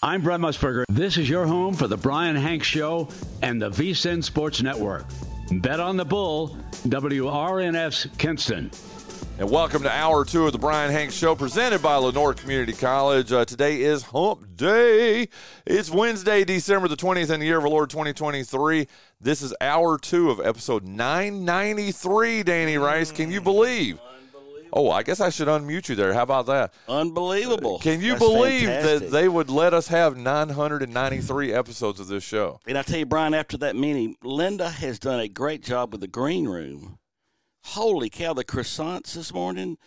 I'm Brent Musburger. This is your home for the Bryan Hanks Show and the VSIN Sports Network. Bet on the Bull, WRNF's Kinston. And welcome to hour two of the Bryan Hanks Show, presented by Lenoir Community College. Uh, today is Hump Day. It's Wednesday, December the 20th in the year of our Lord 2023. This is hour two of episode 993, Danny Rice. Can you believe? Oh, I guess I should unmute you there. How about that? Unbelievable. Can you That's believe fantastic. that they would let us have 993 episodes of this show? And I tell you, Brian, after that many, Linda has done a great job with the green room. Holy cow, the croissants this morning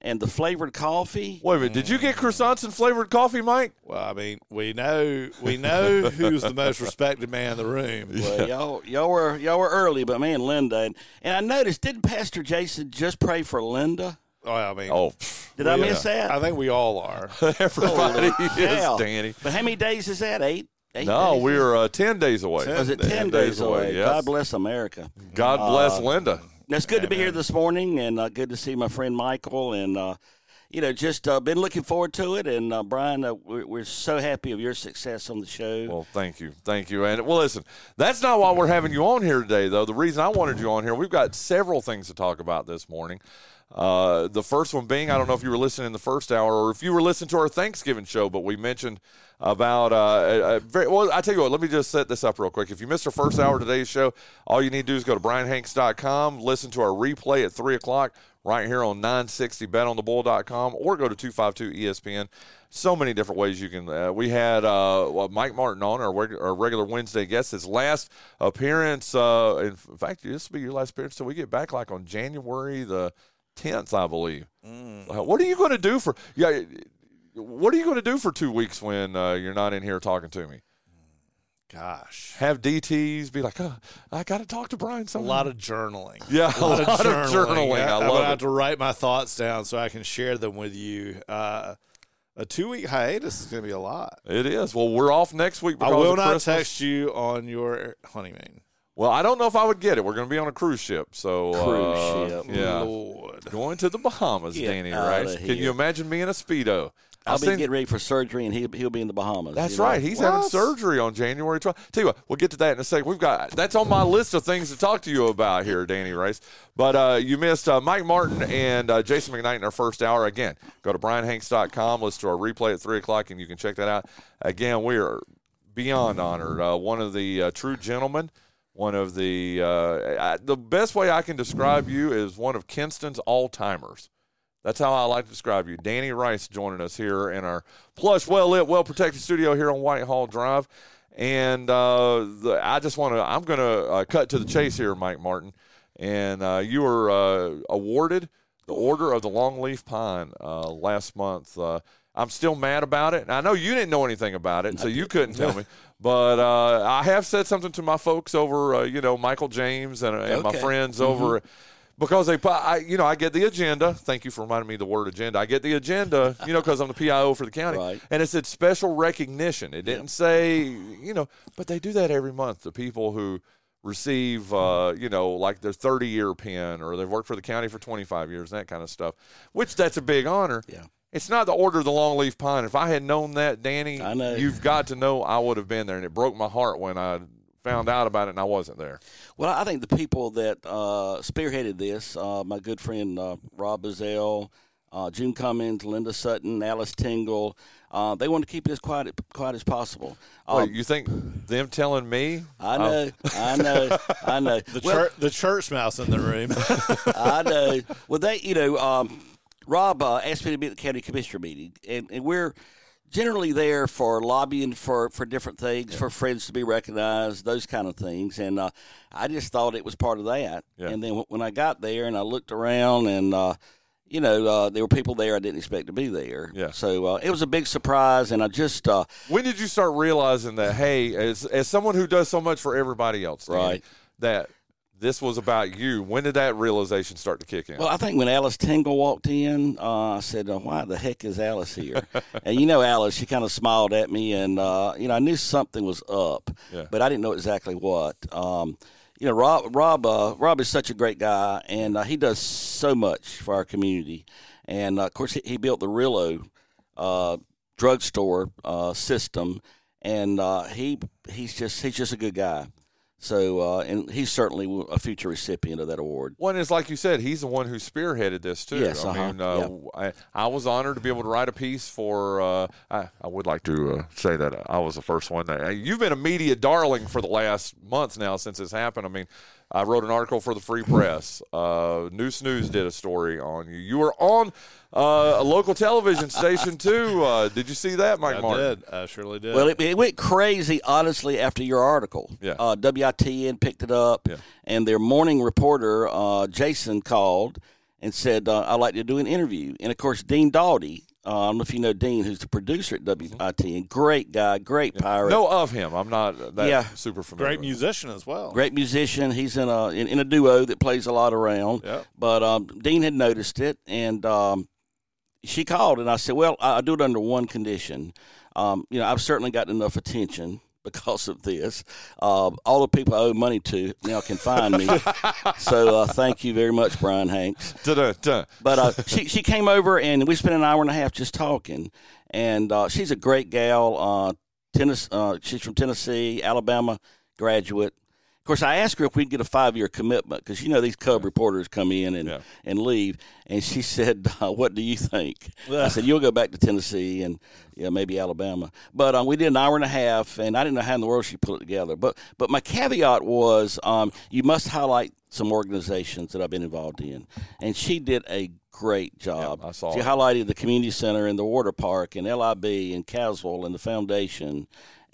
and the flavored coffee. Wait a minute. Did you get croissants and flavored coffee, Mike? Well, I mean, we know we know who's the most respected man in the room. Well, y'all, y'all were y'all were early, but man, Linda and, and I noticed didn't Pastor Jason just pray for Linda? Oh, I mean, Oh, pff, Did I yeah. miss that? I think we all are. everybody Holy is, cow. Danny. But how many days is that? Eight. Eight No, days? we're uh, 10 days away. Was it ten, days, away? yes. God bless America. God bless Uh, Linda. It's good to be here this morning, and uh, good to see my friend Michael, and uh, you know, just uh, been looking forward to it. And uh, Bryan, uh, we're, we're so happy of your success on the show. Well, thank you. Thank you. And well, listen, that's not why we're having you on here today, though. The reason I wanted you on here, we've got several things to talk about this morning. Uh, the first one being, I don't know if you were listening in the first hour or if you were listening to our Thanksgiving show, but we mentioned about, uh, very, well, I tell you what, let me just set this up real quick. If you missed our first hour of today's show, all you need to do is go to brianhanks.com, listen to our replay at 3 o'clock right here on 960betonthebull.com or go to 252 ESPN. So many different ways you can. Uh, we had uh, Mike Martin on, our, our regular Wednesday guest, his last appearance. Uh, in fact, this will be your last appearance until we get back, like on January the 10th, I believe. Uh, what are you going to do for. Yeah. What are you going to do for two weeks when uh, you're not in here talking to me? Gosh, Have DTs be like, oh, I got to talk to Bryan. Some A lot of journaling. yeah, A lot, of journaling. I, I, am love have to write my thoughts down so I can share them with you. Uh, a two week hiatus is going to be a lot. It is. Well, we're off next week. I will of not Christmas. text you on your honeymoon. Well, I don't know if I would get it. We're going to be on a cruise ship, so Cruise uh, ship. Yeah, Lord. going to the Bahamas, Get Danny. outta Right? Can you imagine me in a speedo? I'll I've be seen- getting ready for surgery, and he'll, he'll be in the Bahamas. That's you know? right. He's having surgery on January 12th. Tell you what, we'll get to that in a second. We've got that's on my list of things to talk to you about here, Danny Rice. But uh, you missed uh, Mike Martin and uh, Jason McKnight in our first hour. Again, go to brianhanks.com, listen to our replay at 3 o'clock, and you can check that out. Again, we are beyond honored. Uh, one of the uh, true gentlemen, one of the, uh, I, the best way I can describe you is one of Kinston's all timers. That's how I like to describe you. Danny Rice joining us here in our plush, well lit, well protected studio here on Whitehall Drive. And uh, the, I just want to, I'm going to uh, cut to the chase here, Mike Martin. And uh, you were uh, awarded the Order of the Longleaf Pine uh, last month. Uh, I'm still mad about it. And I know you didn't know anything about it, so you couldn't tell me. But uh, I have said something to my folks over, uh, you know, Michael James and, and my Okay. friends over because they, I, you know, I get the agenda. Thank you for reminding me the word agenda. I get the agenda, you know, because I'm the PIO for the county, Right. and it said special recognition. It didn't say, you know, but they do that every month. The people who receive, uh, you know, like their 30 year pin or they've worked for the county for 25 years, and that kind of stuff. Which that's a big honor. Yeah. It's not the order of the longleaf pine. If I had known that, Danny, I know. you've got to know I would have been there, and it broke my heart when I found out about it and I wasn't there. Well, I think the people that uh, spearheaded this, uh, my good friend uh, Rob Bazell, uh, June Cummins, Linda Sutton, Alice Tingle, uh, they want to keep it as quiet, quiet as possible. Um, Wait, you think them telling me? I know, I know, I know. The, Well, church, the church mouse in the room. I know. Well, they, you know, um, Rob uh, asked me to be at the county commissioner meeting, and, and we're generally there for lobbying for, for different things, for friends to be recognized, those kind of things. And uh, I just thought it was part of that. Yeah. And then w- when I got there and I looked around and, uh, you know, uh, there were people there I didn't expect to be there. Yeah. So uh, it was a big surprise, and I just, uh, When did you start realizing that, hey, as as someone who does so much for everybody else, Danny, Right. that this was about you? When did that realization start to kick in? Well, I think when Alice Tingle walked in, uh, I said, uh, "Why the heck is Alice here?" and you know, Alice, she kind of smiled at me, and uh, you know, I knew something was up, Yeah. but I didn't know exactly what. Um, you know, Rob, Rob, uh, Rob is such a great guy, and uh, he does so much for our community. And uh, of course, he, he built the Rillo uh, drugstore uh, system, and uh, he he's just he's just a good guy. So, uh, and he's certainly a future recipient of that award. One is like you said, he's the one who spearheaded this too. Yes, I uh-huh, mean, uh, I, I was honored to be able to write a piece for. Uh, I, I would like to uh, say that I was the first one. That, you've been a media darling for the last months now since this happened. I mean, I wrote an article for the Free Press. Uh, News News did a story on you. You were on uh, a local television station too. Uh, did you see that, Mike I Martin? did. I surely did. Well, it, it went crazy, honestly, after your article. Yeah. Uh, WITN picked it up, Yeah. and their morning reporter, uh, Jason, called and said, uh, I'd like to do an interview. And, of course, Dean Doughty, uh, I don't know if you know Dean, who's the producer at WITN, great guy, great pirate. Know of him. I'm not that Yeah. super familiar. Great with him. musician as well. Great musician. He's in a in, in a duo that plays a lot around. Yep. But um, Dean had noticed it, and um, she called, and I said, "Well, I, I do it under one condition. Um, you know, I've certainly gotten enough attention." Because of this, uh, all the people I owe money to now can find me. so uh, thank you very much, Bryan Hanks. Da-da-da. But uh, she she came over and we spent an hour and a half just talking, and uh, she's a great gal. Uh, Tennessee, uh, she's from Tennessee, Alabama graduate. Course, I asked her if we'd get a five year commitment because you know these Cub reporters come in and Yeah. and leave, and she said, uh, "What do you think?" I said, "You'll go back to Tennessee and yeah, maybe Alabama." But um, we did an hour and a half, and I didn't know how in the world she put it together. But but my caveat was um, you must highlight some organizations that I've been involved in, and she did a great job. I saw she it. highlighted the community center and the water park and LIB and Caswell and the foundation,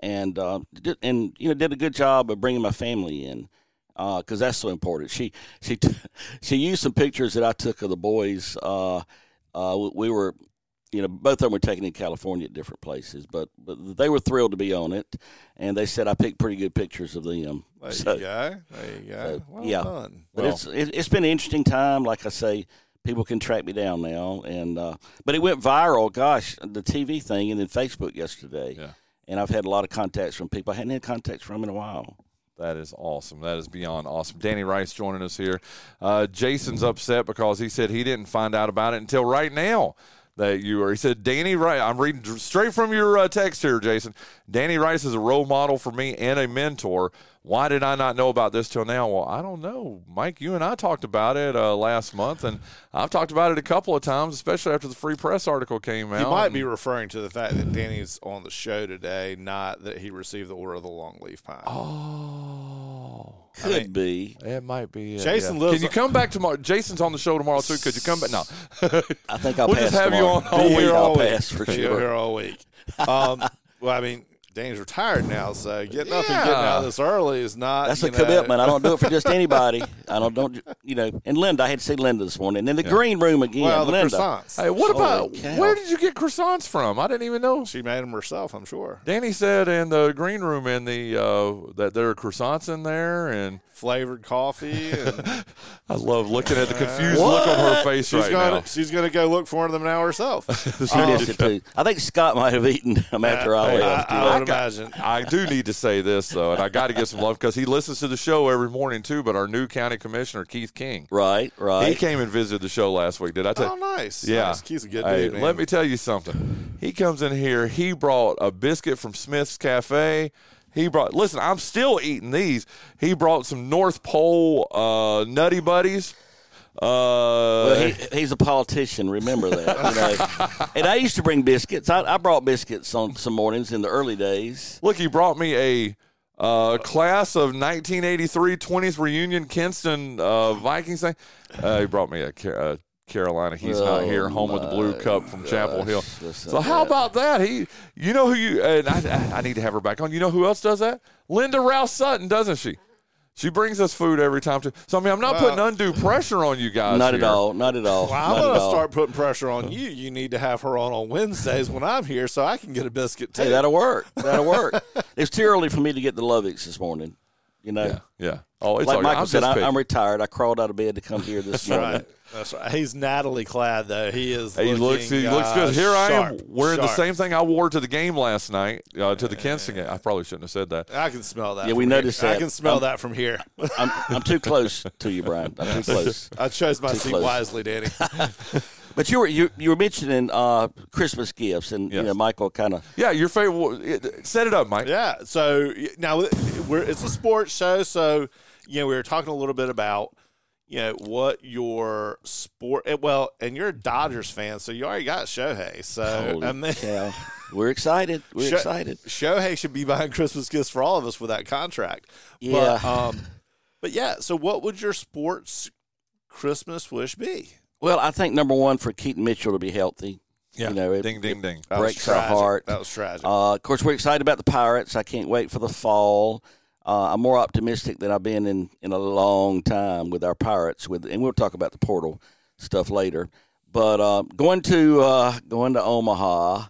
and uh, did, and you know did a good job of bringing my family in because that's so important. She she t- she used some pictures that I took of the boys. Uh, uh, we were. You know, both of them were taken in California at different places, but but they were thrilled to be on it, and they said I picked pretty good pictures of them. There So- you go. There you go. so, well yeah. done. but Well- it's it, it's been an interesting time. Like I say, people can track me down now, and uh, but it went viral. Gosh, the TV thing, and then Facebook yesterday. Yeah. And I've had a lot of contacts from people I hadn't had contacts from in a while. That is awesome. That is beyond awesome. Danny Rice joining us here. Uh, Jason's upset because he said he didn't find out about it until right now that you are. He said, Danny Rice, I'm reading straight from your uh, text here, Jason. Danny Rice is a role model for me and a mentor. Why did I not know about this till now? Well, I don't know. Mike, you and I talked about it uh, last month, and I've talked about it a couple of times, especially after the Free Press article came out. You might and- be referring to the fact that Danny's on the show today, not that he received the Order of the Longleaf Pine. Oh. Could be. It might be. it, Jason yeah. lives- Can you come back tomorrow? Jason's on the show tomorrow too. Could you come back? No. I think I'll We'll pass just have you tomorrow. on all I think week. I'll all week. pass for You're here all week. Um, well, I mean, Danny's retired now, so getting up and getting Yeah. out this early is not. That's a know- commitment. I don't do it for just anybody. I don't don't you know. And Linda, I had to see Linda this morning. And in the green room again, Well, the Linda. croissants. Hey, what Holy about cow. where did you get croissants from? I didn't even know. She made them herself, I'm sure. Danny said in the green room in the uh, that there are croissants in there, and Flavored coffee. And I love looking at the confused look on her face she's right gonna now. she's gonna go look for them now herself. She missed it too. I think Scott might have eaten them after I I, left. you know. I would imagine. I do need to say this though, and I got to give some love because he listens to the show every morning too. But our new county commissioner Keith King, Right, right. he came and visited the show last week. Did I tell? Oh, nice. Yeah, Nice. He's a good Hey, dude. Man. Let me tell you something. He comes in here. He brought a biscuit from Smith's Cafe. He brought. Listen, I'm still eating these. He brought some North Pole uh, Nutty Buddies. Uh, Well, he, he's a politician. Remember that. You know? and I used to bring biscuits. I, I brought biscuits on some mornings in the early days. look, he brought me a uh, class of 1983 20th reunion Kinston uh, Vikings thing. Uh, he brought me a, uh Carolina. He's not Oh, here. Home with the blue cup from Chapel Hill. So how that. about that? He, you know who you and I, I, I need to have her back on. You know who else does that? Linda Rouse Sutton, doesn't she? She brings us food every time too. So I mean, I'm not putting undue pressure on you guys. Not at all. Not at all. Well, I'm going to start putting pressure on you. You need to have her on on Wednesdays when I'm here so I can get a biscuit too. Hey, that'll work. That'll work. it's too early for me to get the Lovix this morning. You know, Yeah, yeah. Oh, it's like all right. Michael I'm said, I, I'm retired. I crawled out of bed to come here this morning. right. That's right. He's Natalie clad though. He is. He looking, looks. He looks uh, good. Here I am sharp, wearing the same thing I wore to the game last night, uh, to the Kinston game. I probably shouldn't have said that. I can smell that. Yeah, we noticed here. I can smell Um, that from here. I'm, I'm too close to you, Bryan. I'm too close. I chose my Too seat close. wisely, Danny. But you were you, you were mentioning uh, Christmas gifts, and you know Michael kind of Yeah, your favorite. Set it up, Mike. Yeah. So now we're it's a sports show, so you know we were talking a little bit about you know what your sport. eh, Well, and you're a Dodgers fan, so you already got Shohei. So I mean, cow. We're excited. We're Sho- excited. Shohei should be buying Christmas gifts for all of us with that contract. Yeah. But, um, but yeah. So what would your sports Christmas wish be? Well, I think number one for Keaton Mitchell to be healthy. Yeah. You know, it- ding, ding, ding. Breaks our heart. That was tragic. Uh, of course, we're excited about the Pirates. I can't wait for the fall. Uh, I'm more optimistic than I've been in, in a long time with our Pirates. With and we'll talk about the portal stuff later. But uh, going to uh, going to Omaha,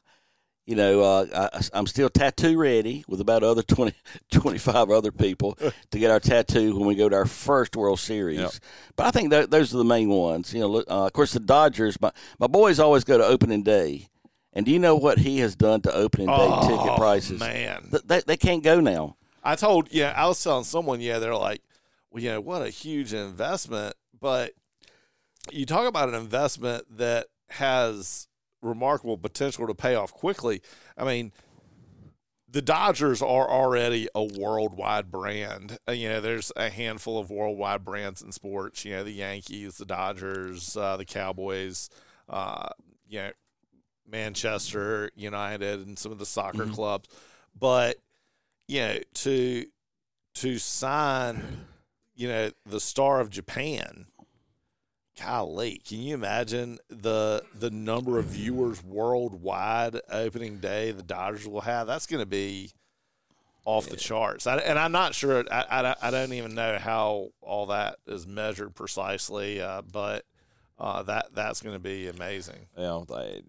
you know, uh, I, I'm still tattoo ready with about other 20, 25 other people to get our tattoo when we go to our first World Series. Yep. But I think th- those are the main ones. You know, uh, of course, the Dodgers. My my boys always go to opening day. And do you know what he has done to opening day Oh, ticket prices? man. Th- they, they can't go now. I told, yeah, I was telling someone, yeah, they're like, well, you know, what a huge investment. But you talk about an investment that has remarkable potential to pay off quickly. I mean, the Dodgers are already a worldwide brand. You know, there's a handful of worldwide brands in sports. You know, the Yankees, the Dodgers, uh, the Cowboys, uh, you know, Manchester United, and some of the soccer clubs. But you know, to to sign, you know, the star of Japan. Golly, can you imagine the the number of viewers worldwide opening day the Dodgers will have? That's going to be off the charts. I, and I'm not sure. I, I, I don't even know how all that is measured precisely, uh, but uh, that that's going to be amazing. You know, I,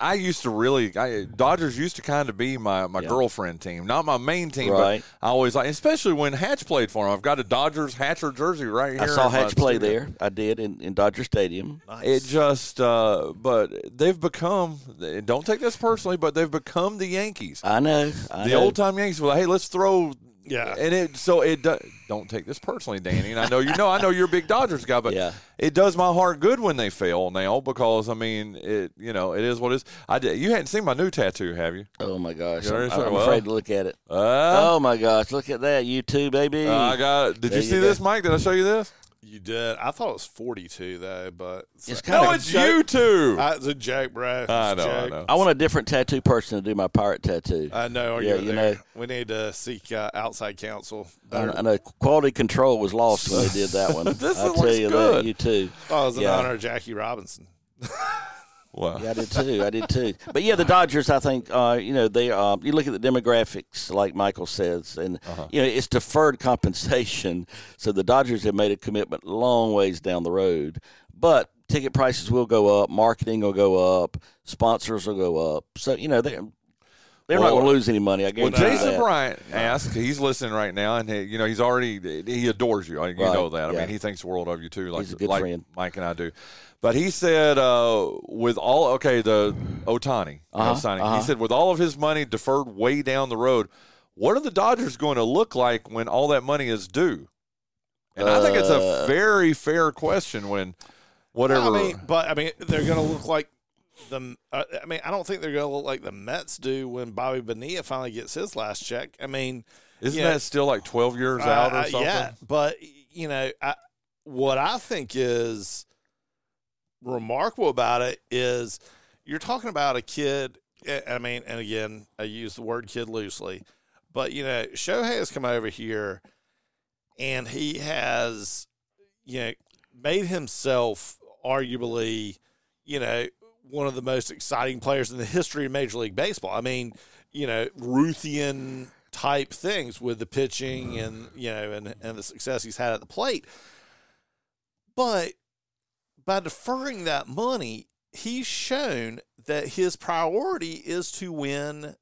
I used to really I, Dodgers used to kind of be my, my Yeah. girlfriend team, not my main team, Right. but I always like, especially when Hatch played for him. I've got a Dodgers Hatcher jersey right here. I saw Hatch play studio. there. I did in, in Dodger Stadium. Nice. It just, uh, but they've become. Don't take this personally, but they've become the Yankees, I know. I the old time Yankees. Well, hey, let's throw. Yeah. and it so it do, don't take this personally, Danny. And I know you know I know you're a big Dodgers guy, but Yeah. it does my heart good when they fail now because I mean it. You know it is what it is. I did, you hadn't seen my new tattoo, have you? Oh my gosh! You I'm, I'm well. afraid to look at it. Uh, oh my gosh! Look at that, you too, baby. I got. Did There you see go. this, Mike? Did I show you this? You did. I thought it was 42 though, but it's kind No, of. it's you two. Uh, it's a joke, bro. It's I a know, I know. I want a different tattoo person to do my pirate tattoo. I know. Yeah, Yeah, you there. know. we need to seek uh, outside counsel. I, Better- I know quality control was lost when they did that one. This I looks tell you good. that, you too. Oh, it was in Yeah. honor of Jackie Robinson. Well, Yeah, I did too. I did too. But yeah, the Dodgers. I think uh, you know they. Uh, you look at the demographics, like Michael says, and Uh-huh. you know it's deferred compensation. So the Dodgers have made a commitment long ways down the road, but ticket prices will go up, marketing will go up, sponsors will go up. So you know they're they're not going to lose any money. I Well, guarantee you Jason that. Bryant asked. He's listening right now, and he, you know he's already he adores you. You Right, know that. I yeah. mean, he thinks the world of you too, like He's a good like friend. Mike and I do. But he said uh, with all okay the Ohtani you know, Uh-huh, signing. He uh-huh. said with all of his money deferred way down the road, what are the Dodgers going to look like when all that money is due? And I think it's a Uh, very fair question when whatever. I mean, but I mean, they're going to look like the. Uh, I mean, I don't think they're going to look like the Mets do when Bobby Bonilla finally gets his last check. I mean, isn't yeah. that still like twelve years out or uh, something? Yeah, but you know, I, what I think is remarkable about it is you're talking about a kid. I mean, and again, I use the word kid loosely, but you know, Shohei has come over here, and he has, you know, made himself arguably, you know, one of the most exciting players in the history of Major League Baseball. I mean, you know, Ruthian type things with the pitching and you know and and the success he's had at the plate. But by deferring that money, he's shown that his priority is to win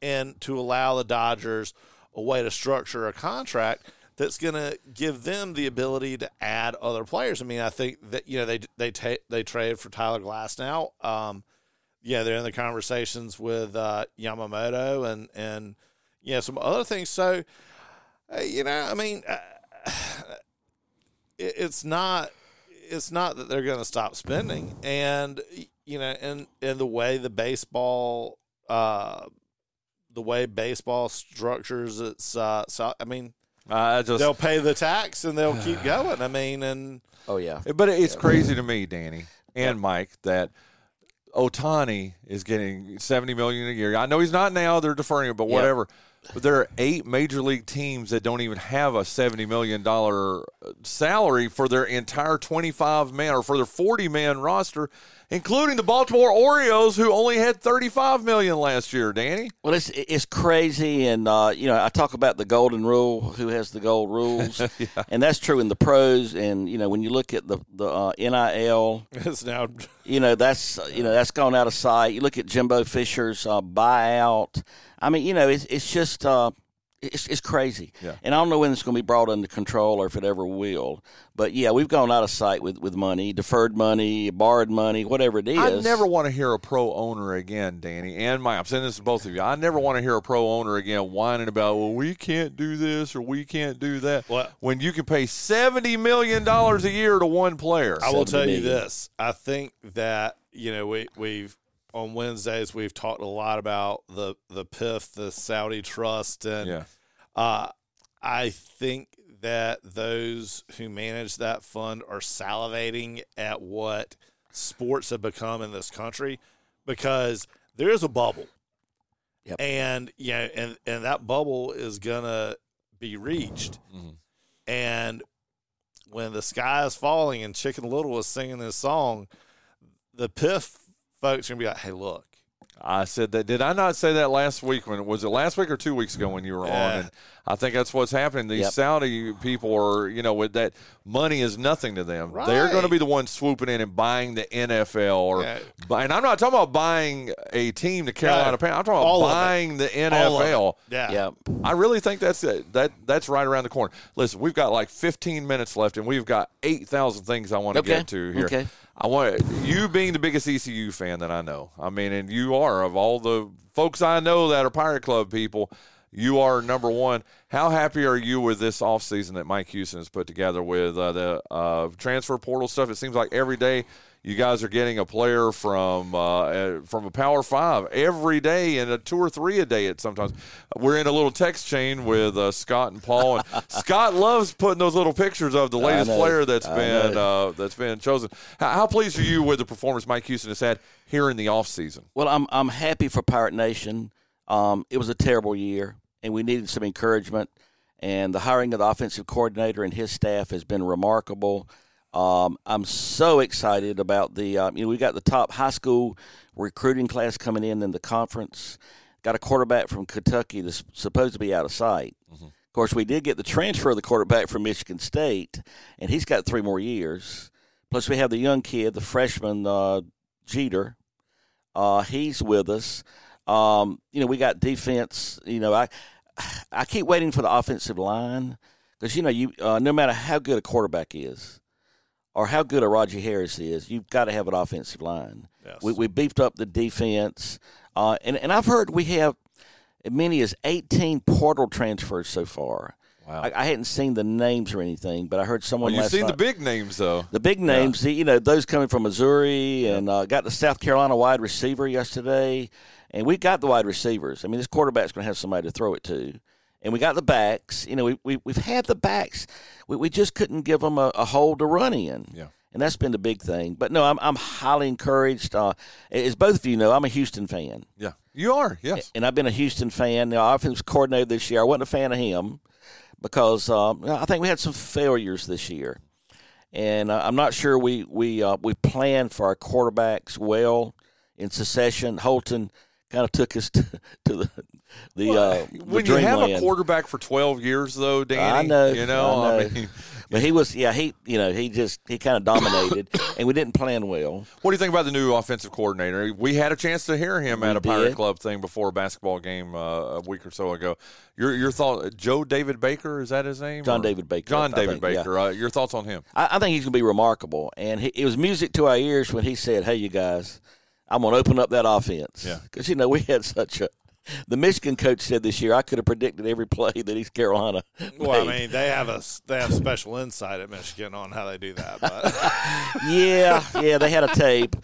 and to allow the Dodgers a way to structure a contract that's going to give them the ability to add other players. I mean, I think that you know they they they traded for Tyler Glasnow. Um, yeah, they're in the conversations with uh, Yamamoto and and yeah some other things. So uh, you know, I mean, uh, it, it's not it's not that they're going to stop spending, and you know, and and the way the baseball, uh, the way baseball structures its, uh, so I mean, Uh, I just they'll pay the tax and they'll keep going. I mean, and Oh yeah. But it's crazy to me, Danny and Mike, that Ohtani is getting seventy million a year. I know he's not now; they're deferring it, but Yeah. whatever. But there are eight major league teams that don't even have a seventy million dollar uh, salary for their entire twenty-five man or for their forty-man roster, including the Baltimore Orioles, who only had thirty-five million last year. Danny, Well, it's it's crazy, and uh, you know I talk about the golden rule, who has the gold rules, and that's true in the pros. And you know when you look at the the uh, NIL, it's now you know that's you know that's gone out of sight. You look at Jimbo Fisher's uh, buyout. I mean, you know, it's it's just uh, it's it's crazy. Yeah. And I don't know when it's going to be brought under control or if it ever will. But yeah, we've gone out of sight with with money, deferred money, borrowed money, whatever it is. I never want to hear a pro owner again, Danny and Mike. I'm saying this to both of you. I never want to hear a pro owner again whining about, well, we can't do this or we can't do that. What? When you can pay seventy million dollars a year to one player. I will 70 tell you this. I think that you know we we've on Wednesdays we've talked a lot about the the PIF, the Saudi trust, and yeah. uh, I think that those who manage that fund are salivating at what sports have become in this country because there is a bubble. Yep. And you know, and, and that bubble is gonna be reached. Mhm. And when the sky is falling and Chicken Little was singing this song, the PIF folks are gonna be like, "Hey, look, I said that. Did I not say that last week? When was it last week or two weeks ago when you were on? Yeah. And I think that's what's happening. These Yep. Saudi people are, you know, with that money is nothing to them. They're going to be the ones swooping in and buying the NFL or, Yeah. buy, and I'm not talking about buying a team to Carolina No, Panthers. I'm talking about of it. buying the all of it." NFL. yeah, Yeah. I really think that's it. That that's right around the corner. Listen, we've got like 15 minutes left, and we've got 8,000 things I want to Okay. get to here. Okay. I want you being the biggest ECU fan that I know. I mean, and you are of all the folks I know that are Pirate Club people. You are number one. How happy are you with this offseason that Mike Houston has put together with uh, the uh, transfer portal stuff? It seems like every day you guys are getting a player from uh, uh, from a Power Five every day, and a two or three a day. At sometimes we're in a little text chain with uh, Scott and Paul, and Scott loves putting those little pictures of the latest player that's I been uh, that's been chosen. How, how pleased are you with the performance Mike Houston has had here in the offseason? Well, I'm I'm happy for Pirate Nation. Um, it was a terrible year, and we needed some encouragement. And the hiring of the offensive coordinator and his staff has been remarkable. Um, I'm so excited about the. Um, you know, we got the top high school recruiting class coming in in the conference. Got a quarterback from Kentucky that's supposed to be out of sight. Of course, we did get the transfer of the quarterback from Michigan State, and he's got three more years. Plus, we have the young kid, the freshman uh, Jeter. Uh, he's with us. Um, you know, we got defense. You know, I I keep waiting for the offensive line because you know you uh, no matter how good a quarterback is or how good a Rahjai Harris is, you've got to have an offensive line. Yes. We, we beefed up the defense, uh, and and I've heard we have as many as eighteen portal transfers so far. Wow. I, I hadn't seen the names or anything, but I heard someone. Well, you've seen night- the big names though. the big names, you know, those coming from Missouri and uh, got the South Carolina wide receiver yesterday. And we got the wide receivers. I mean, this quarterback's going to have somebody to throw it to. And we got the backs. You know, we, we, we've had the backs. We, we just couldn't give them a, a hole to run in. Yeah. And that's been the big thing. But no, I'm, I'm highly encouraged. Uh, as both of you know, I'm a Houston fan. Yeah, you are. Yes. And I've been a Houston fan. The offensive coordinator this year, I wasn't a fan of him because um, I think we had some failures this year, and uh, I'm not sure we we uh, we planned for our quarterbacks well in succession. Holton kind of took us to, to the the, uh, the when you have a quarterback for 12 years though, Danny, I know, you know, I I, mean, but he was yeah he you know he just he kind of dominated, and we didn't plan well. what do you think about the new offensive coordinator? We had a chance to hear him at We a Pirate. Club thing before a basketball game uh, a week or so ago. Your your thought, Joe David Baker, is that his name? John Or- David Baker, John I David think, yeah. Baker. Uh, your thoughts on him? I, I think he's going to be remarkable. And he, it was music to our ears when he said, "Hey, you guys, I'm going to open up that offense." Yeah. because you know we had such a the Michigan coach said this year, I could have predicted every play that East Carolina. Well, I mean, they have a they have special insight at Michigan on how they do that. But yeah, yeah, they had a tape.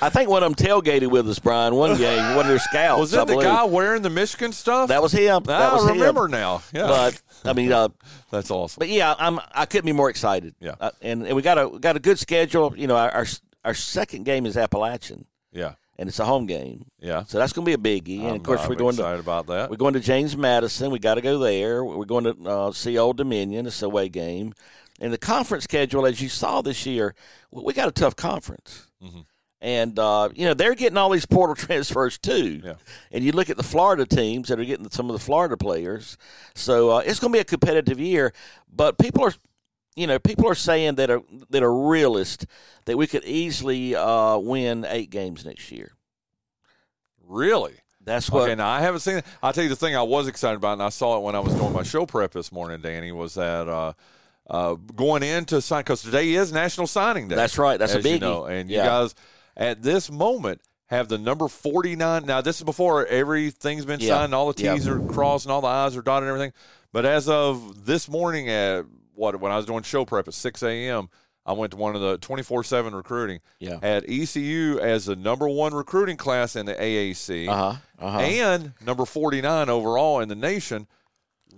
I think one of them tailgated with us, Bryan. One game, one of their scouts. Was I it the believe. guy wearing the Michigan stuff? That was him. That I was remember him. now. Yeah, But I mean, uh, that's awesome. but yeah, I'm. I couldn't be more excited. Yeah. Uh, and and we got a got a good schedule. You know, our our, our second game is Appalachian, Yeah, and it's a home game, yeah. so that's going to be a biggie. and I'm, of course, I'm we're going to excited about that. We're going to James Madison. We got to go there. We're going to uh, see Old Dominion. It's a away game. And the conference schedule, as you saw this year, we we got a tough conference. Mm-hmm. And, uh, you know, they're getting all these portal transfers too. Yeah. And you look at the Florida teams that are getting some of the Florida players. So uh, it's going to be a competitive year. But people are, you know, people are saying that are, that are realist that we could easily uh, win eight games next year. really? That's what. Okay, now I haven't seen it. I'll tell you the thing I was excited about, and I saw it when I was doing my show prep this morning, Danny, was that uh, uh, going into sign because today is National Signing Day. That's right. That's a as you biggie. know. And you guys at this moment have the number 49. Now, this is before everything's been Yeah. signed, all the Yeah. T's are crossed, and all the I's are dotted and everything. But as of this morning at what when I was doing show prep at 6 a.m., I went to one of the 24 7 recruiting. Yeah. Had ECU as the number one recruiting class in the AAC Uh huh. Uh huh. and number 49 overall in the nation,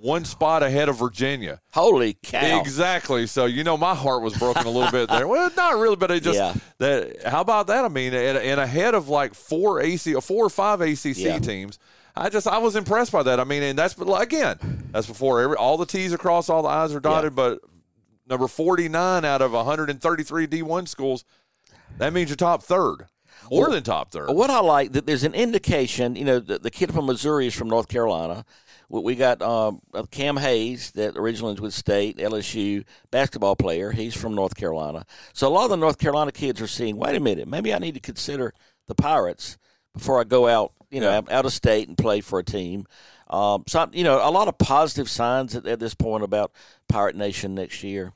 one spot ahead of Virginia. Holy cow! Exactly. So you know, my heart was broken a little bit there. Well, not really, but it just Yeah. that. How about that? I mean, and, and ahead of like four AC, four or five ACC Yeah. teams. I just I was impressed by that. I mean, and that's again, that's before every all the T's are crossed, all the I's are dotted. But number 49 out of 133 D1 schools, that means you're top third, more than top third. What I like that there's an indication. You know, the, the kid from Missouri is from North Carolina. We, we got um, uh, Cam Hayes that originally was with State LSU basketball player. He's from North Carolina. So a lot of the North Carolina kids are seeing. Wait a minute, maybe I need to consider the Pirates before I go out. You know, Yeah. out, out of state and play for a team. Um, so you know, a lot of positive signs at, at this point about Pirate Nation next year.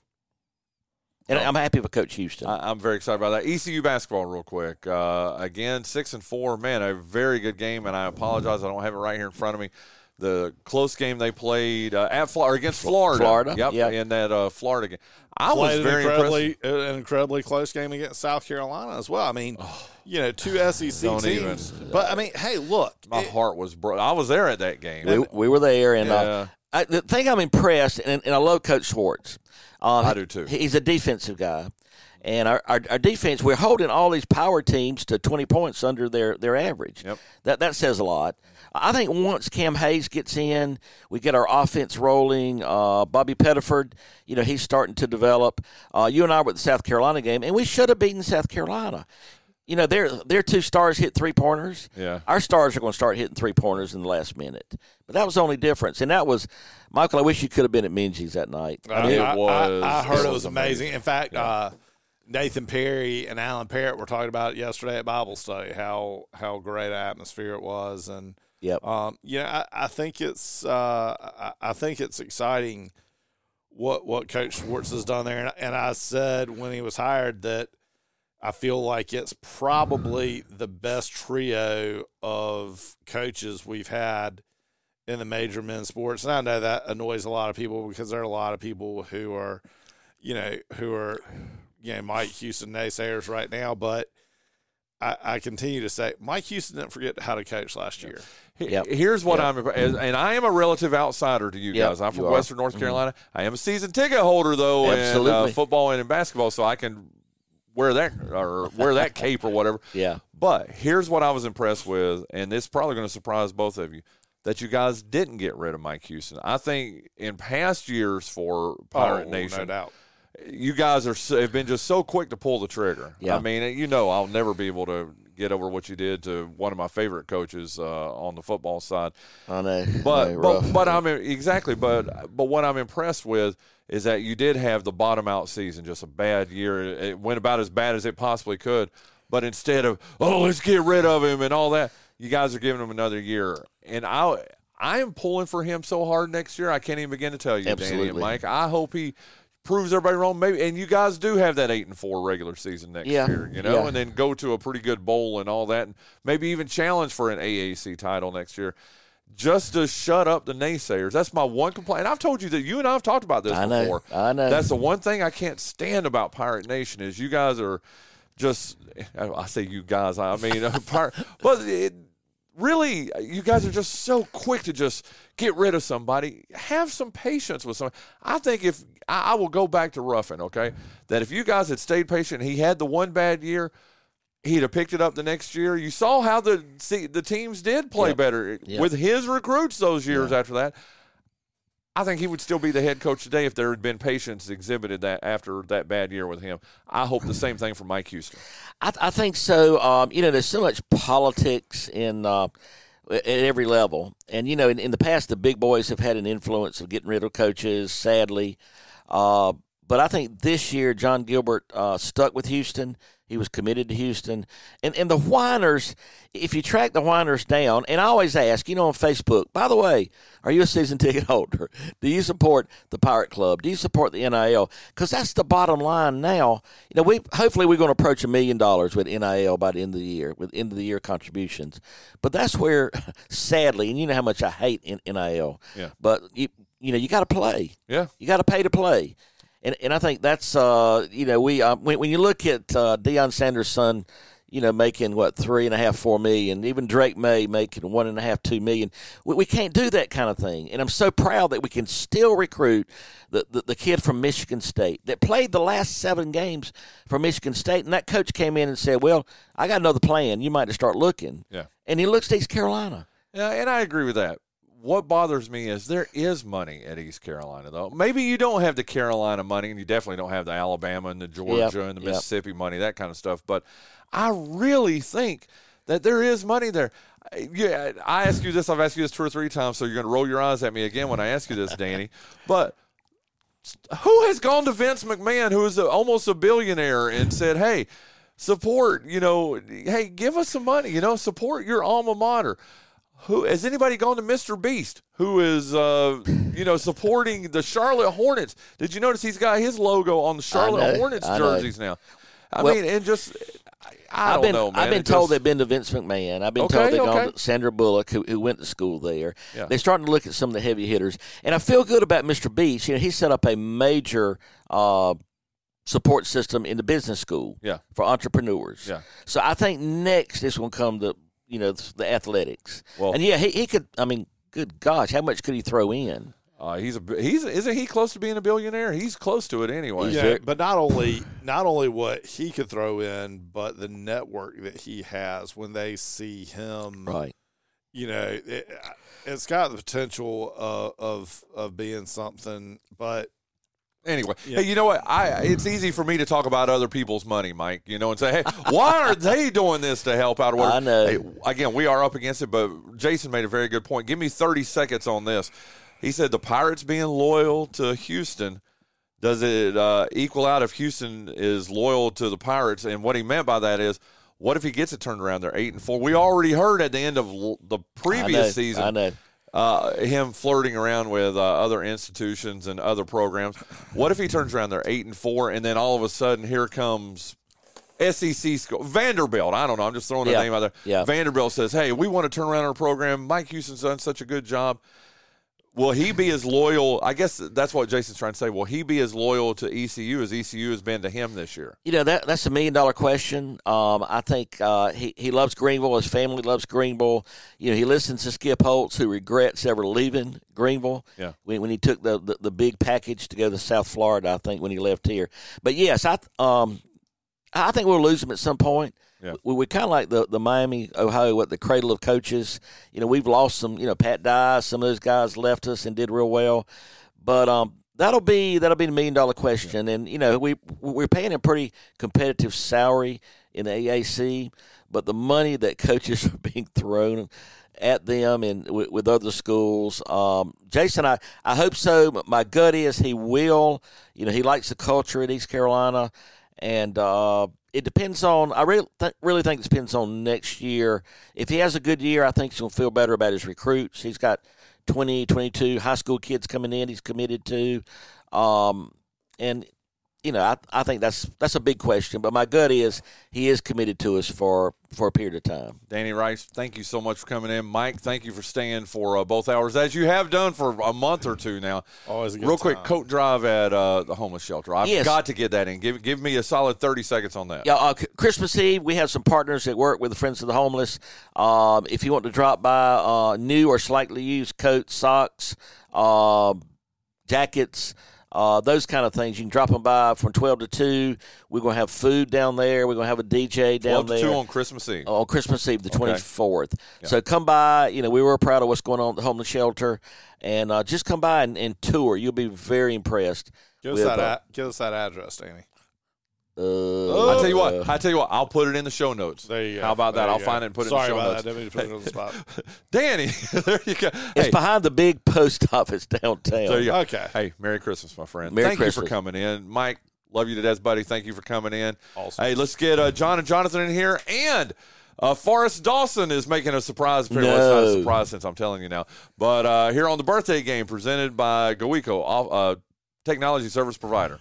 And I'm happy for Coach Houston. I, I'm very excited about that. ECU basketball, real quick. Uh, again, six and four. Man, a very good game. And I apologize, I don't have it right here in front of me. The close game they played uh, at Florida against Florida. Florida, Yep. yeah. In that uh, Florida game, I was played an very impressed. incredibly an incredibly close game against South Carolina as well. I mean, you know, two SEC Don't teams. even. But I mean, hey, look, My it- heart was broke. I was there at that game. we, we were there, and Yeah. uh, I, the thing I'm impressed, and, and I love Coach Schwartz. Uh, I do too. He's a defensive guy, and our, our, our defense we're holding all these power teams to 20 points under their, their average. Yep. That that says a lot. I think once Cam Hayes gets in, we get our offense rolling. Uh, Bobby Pettiford, you know, he's starting to develop. Uh, you and I were at the South Carolina game, and we should have beaten South Carolina. You know, their their two stars hit three pointers. Yeah. Our stars are going to start hitting three pointers in the last minute. But that was the only difference. And that was, Michael, I wish you could have been at Minges that night. I, I mean, it I- I- was- I, heard it it was was amazing. amazing. In fact, uh, Nathan Perry and Alan Parrott were talking about it yesterday at Bible study how how great an atmosphere it was, and yep. um, you know, I, I think it's uh, I, I think it's exciting what what Coach Schwartz has done there, and, and I said when he was hired that I feel like it's probably the best trio of coaches we've had in the major men's sports, and I know that annoys a lot of people because there are a lot of people who are, you know, who are, you know, Mike Houston naysayers right now, but. I, I continue to say Mike Houston didn't forget how to coach last year. He- Yep. Here's what Yep. I'm, and I am a relative outsider to you Yep, guys. I'm from you are. Mm-hmm. Western North Carolina. I am a season ticket holder though in uh, Absolutely. football and in basketball, so I can wear that or wear that cape or whatever. Yeah. But here's what I was impressed with, and this is probably going to surprise both of you, that you guys didn't get rid of Mike Houston. I think in past years for Pirate Oh, Nation, no doubt. you guys are have been just so quick to pull the trigger. Yeah. I mean, you know, I'll never be able to get over what you did to one of my favorite coaches uh, on the football side. I know. But I know, but, but I'm exactly. But but what I'm impressed with is that you did have the bottom out season, just a bad year. It went about as bad as it possibly could. But instead of oh let's get rid of him and all that, you guys are giving him another year. And I I am pulling for him so hard next year. I can't even begin to tell you, Danny and Mike. I hope he proves everybody wrong. Maybe, and you guys do have that eight and four regular season next Yeah. year, you know, Yeah. and then go to a pretty good bowl and all that, and maybe even challenge for an AAC title next year. Just to shut up the naysayers. That's my one complaint. I've told you that you and I have talked about this I know. before. I know. That's the one thing I can't stand about Pirate Nation is you guys are just. I say you guys. I mean, uh, Pirate, but it, really, you guys are just so quick to just get rid of somebody. Have some patience with somebody. I think if I, I will go back to Ruffin, okay, that if you guys had stayed patient, he had the one bad year. He'd have picked it up the next year. You saw how the see, the teams did play Yep. better Yep. with his recruits those years after that. I think he would still be the head coach today if there had been patience exhibited that after that bad year with him. I hope the same thing for Mike Houston. I, I think so. Um, you know, there's so much politics in uh, at every level, and you know, in, in the past, the big boys have had an influence of getting rid of coaches. Sadly, uh, but I think this year Jon Gilbert uh, stuck with Houston. He was committed to Houston, and and the whiners. If you track the whiners down, and I always ask, you know, on Facebook. By the way, are you a season ticket holder? Do you support the Pirate Club? Do you support the NIL? Because that's the bottom line now. You know, we hopefully we're going to approach a million dollars with NIL by the end of the year, with end of the year contributions. But that's where, sadly, and you know how much I hate NIL. Yeah. But you you know you got to play. Yeah. You got to pay to play. And, and I think that's uh you know we uh, when when you look at uh, Deion Sanders' son, you know making what three and a half four million, even Drake Maye making one and a half two million. We, we can't do that kind of thing. And I'm so proud that we can still recruit the, the the kid from Michigan State that played the last seven games for Michigan State, and that coach came in and said, "Well, I got another plan. You might start looking." Yeah. And he looks to East Carolina. Yeah, and I agree with that. What bothers me is there is money at East Carolina, though. Maybe you don't have the Carolina money, and you definitely don't have the Alabama and the Georgia and the yep. Mississippi money, that kind of stuff. But I really think that there is money there. Yeah, I ask you this. I've asked you this two or three times, so you're going to roll your eyes at me again when I ask you this, Danny. But who has gone to Vince McMahon, who is a, almost a billionaire, and said, "Hey, support, you know, hey, give us some money, you know, support your alma mater." Who has anybody gone to Mr. Beast, who is, uh, you know, supporting the Charlotte Hornets? Did you notice he's got his logo on the Charlotte know, Hornets jerseys now? I Well- mean, and just, I, have don't been, know, man. I've been It told just- they've been to Vince McMahon. I've been Okay, told they've gone to Sandra Bullock, who, who went to school there. Yeah. They're starting to look at some of the heavy hitters, and I feel good about Mr. Beast. You know, he set up a major uh, support system in the business school Yeah. for entrepreneurs. Yeah. So I think next is going to come the you know the athletics. Well- and yeah, he, he could. I mean, good gosh, how much could he throw in? Uh, he's a he's isn't he close to being a billionaire? He's close to it anyway. Yeah, very- but not only not only what he could throw in, but the network that he has when they see him. Right. You know, it, it's got the potential uh, of of being something, but Anyway, Yeah. hey, you know what? I it's easy for me to talk about other people's money, Mike. You know, and say, hey, why are they doing this to help out? Or whatever. I know. Hey, again, we are up against it, but Jason made a very good point. Give me thirty seconds on this. He said the Pirates being loyal to Houston. Does it uh, equal out if Houston is loyal to the Pirates? And what he meant by that is, what if he gets it turned around? They're eight and four. We already heard at the end of l- the I previous know, season I know. Uh, him flirting around with uh, other institutions and other programs. What if he turns around? They're eight and four, and then all of a sudden, here comes SEC school Vanderbilt. I don't know. I'm just throwing a Yeah. name out there. Yeah. Vanderbilt says, "Hey, we want to turn around our program. Mike Houston's done such a good job." Will he be as loyal? I guess that's what Jason's trying to say. Will he be as loyal to ECU as ECU has been to him this year? You know that that's a million dollar question. Um, I think uh, he he loves Greenville. His family loves Greenville. You know he listens to Skip Holtz, who regrets ever leaving Greenville. Yeah. When, when he took the, the the big package to go to South Florida, I think when he left here. But yes, I um I think we'll lose him at some point. Yeah. We, we kind of like the, the Miami, Ohio, what the cradle of coaches. You know, we've lost some. You know, Pat Dye, some of those guys left us and did real well. But um, that'll be that'll be the million dollar question. And you know, we we're paying a pretty competitive salary in the AAC, but the money that coaches are being thrown at them and with, with other schools. Um, Jason, I, I hope so. My gut is he will. You know, he likes the culture at East Carolina, and uh, it depends on. I really th- really think it depends on next year. If he has a good year, I think he's to feel better about his recruits. He's got 20, 22 high school kids coming in. He's committed to. Um, and you know, I, I think that's that's a big question. But my gut is he is committed to us for for a period of time. Danny Rice, thank you so much for coming in. Mike, thank you for staying for uh, both hours, as you have done for a month or two now. Always a good Real quick, coat drive at uh, the homeless shelter. I've Yes. got to get that in. Give give me a solid thirty seconds on that. Yeah, uh, Christmas Eve, we have some partners that work with the Friends of the Homeless. Um, if you want to drop by, uh, new or slightly used coats, socks, uh, jackets, uh, those kind of things, you can drop them by from 12 to 2. We're going to have food down there. We're going to have a DJ down Twelve to there. two on Christmas Eve. on Christmas Eve, the Okay. twenty fourth. So come by. You know, we were proud of what's going on at the homeless shelter, and uh, just come by and, and tour. You'll be very impressed. Give us with, that. uh, give us that address, Danny. Uh, I tell you what. I tell you what. I'll put it in the show notes. There you go. How about that? There I'll go. find it and put it Sorry in the show about notes. that. Didn't mean to put it on the spot. Danny, there you go. it's Hey, behind the big post office downtown. there you go. Okay. Hey, Merry Christmas, my friend. Merry Thank you Christmas. for coming in, Mike. Love you to death, buddy. Thank you for coming in. Awesome. Hey, let's get uh, Jon and Jonathan in here, and uh, Forrest Dawson is making a surprise appearance. Well, it's not a No. surprise since I'm telling you now, but uh, here on the birthday game presented by GoEco, uh, technology service provider.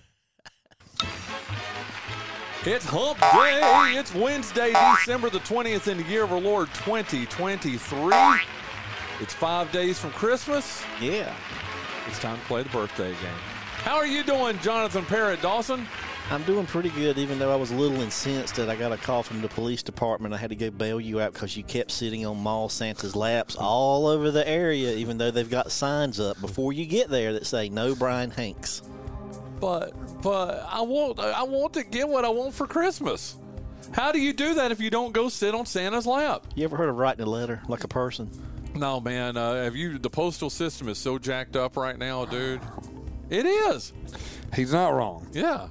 It's Hump Day. It's Wednesday, December the 20th in the year of our Lord 2023. It's five days from Christmas. Yeah. It's time to play the birthday game. How are you doing, Jonathan Parrott Dawson? I'm doing pretty good, even though I was a little incensed that I got a call from the police department. I had to go bail you out because you kept sitting on Mall Santa's laps all over the area, even though they've got signs up before you get there that say "No Bryan Hanks." But but I want I want to get what I want for Christmas. How do you do that if you don't go sit on Santa's lap? You ever heard of writing a letter like a person? No, man. Uh, have you? The postal system is so jacked up right now, dude. It is. He's not wrong. Yeah.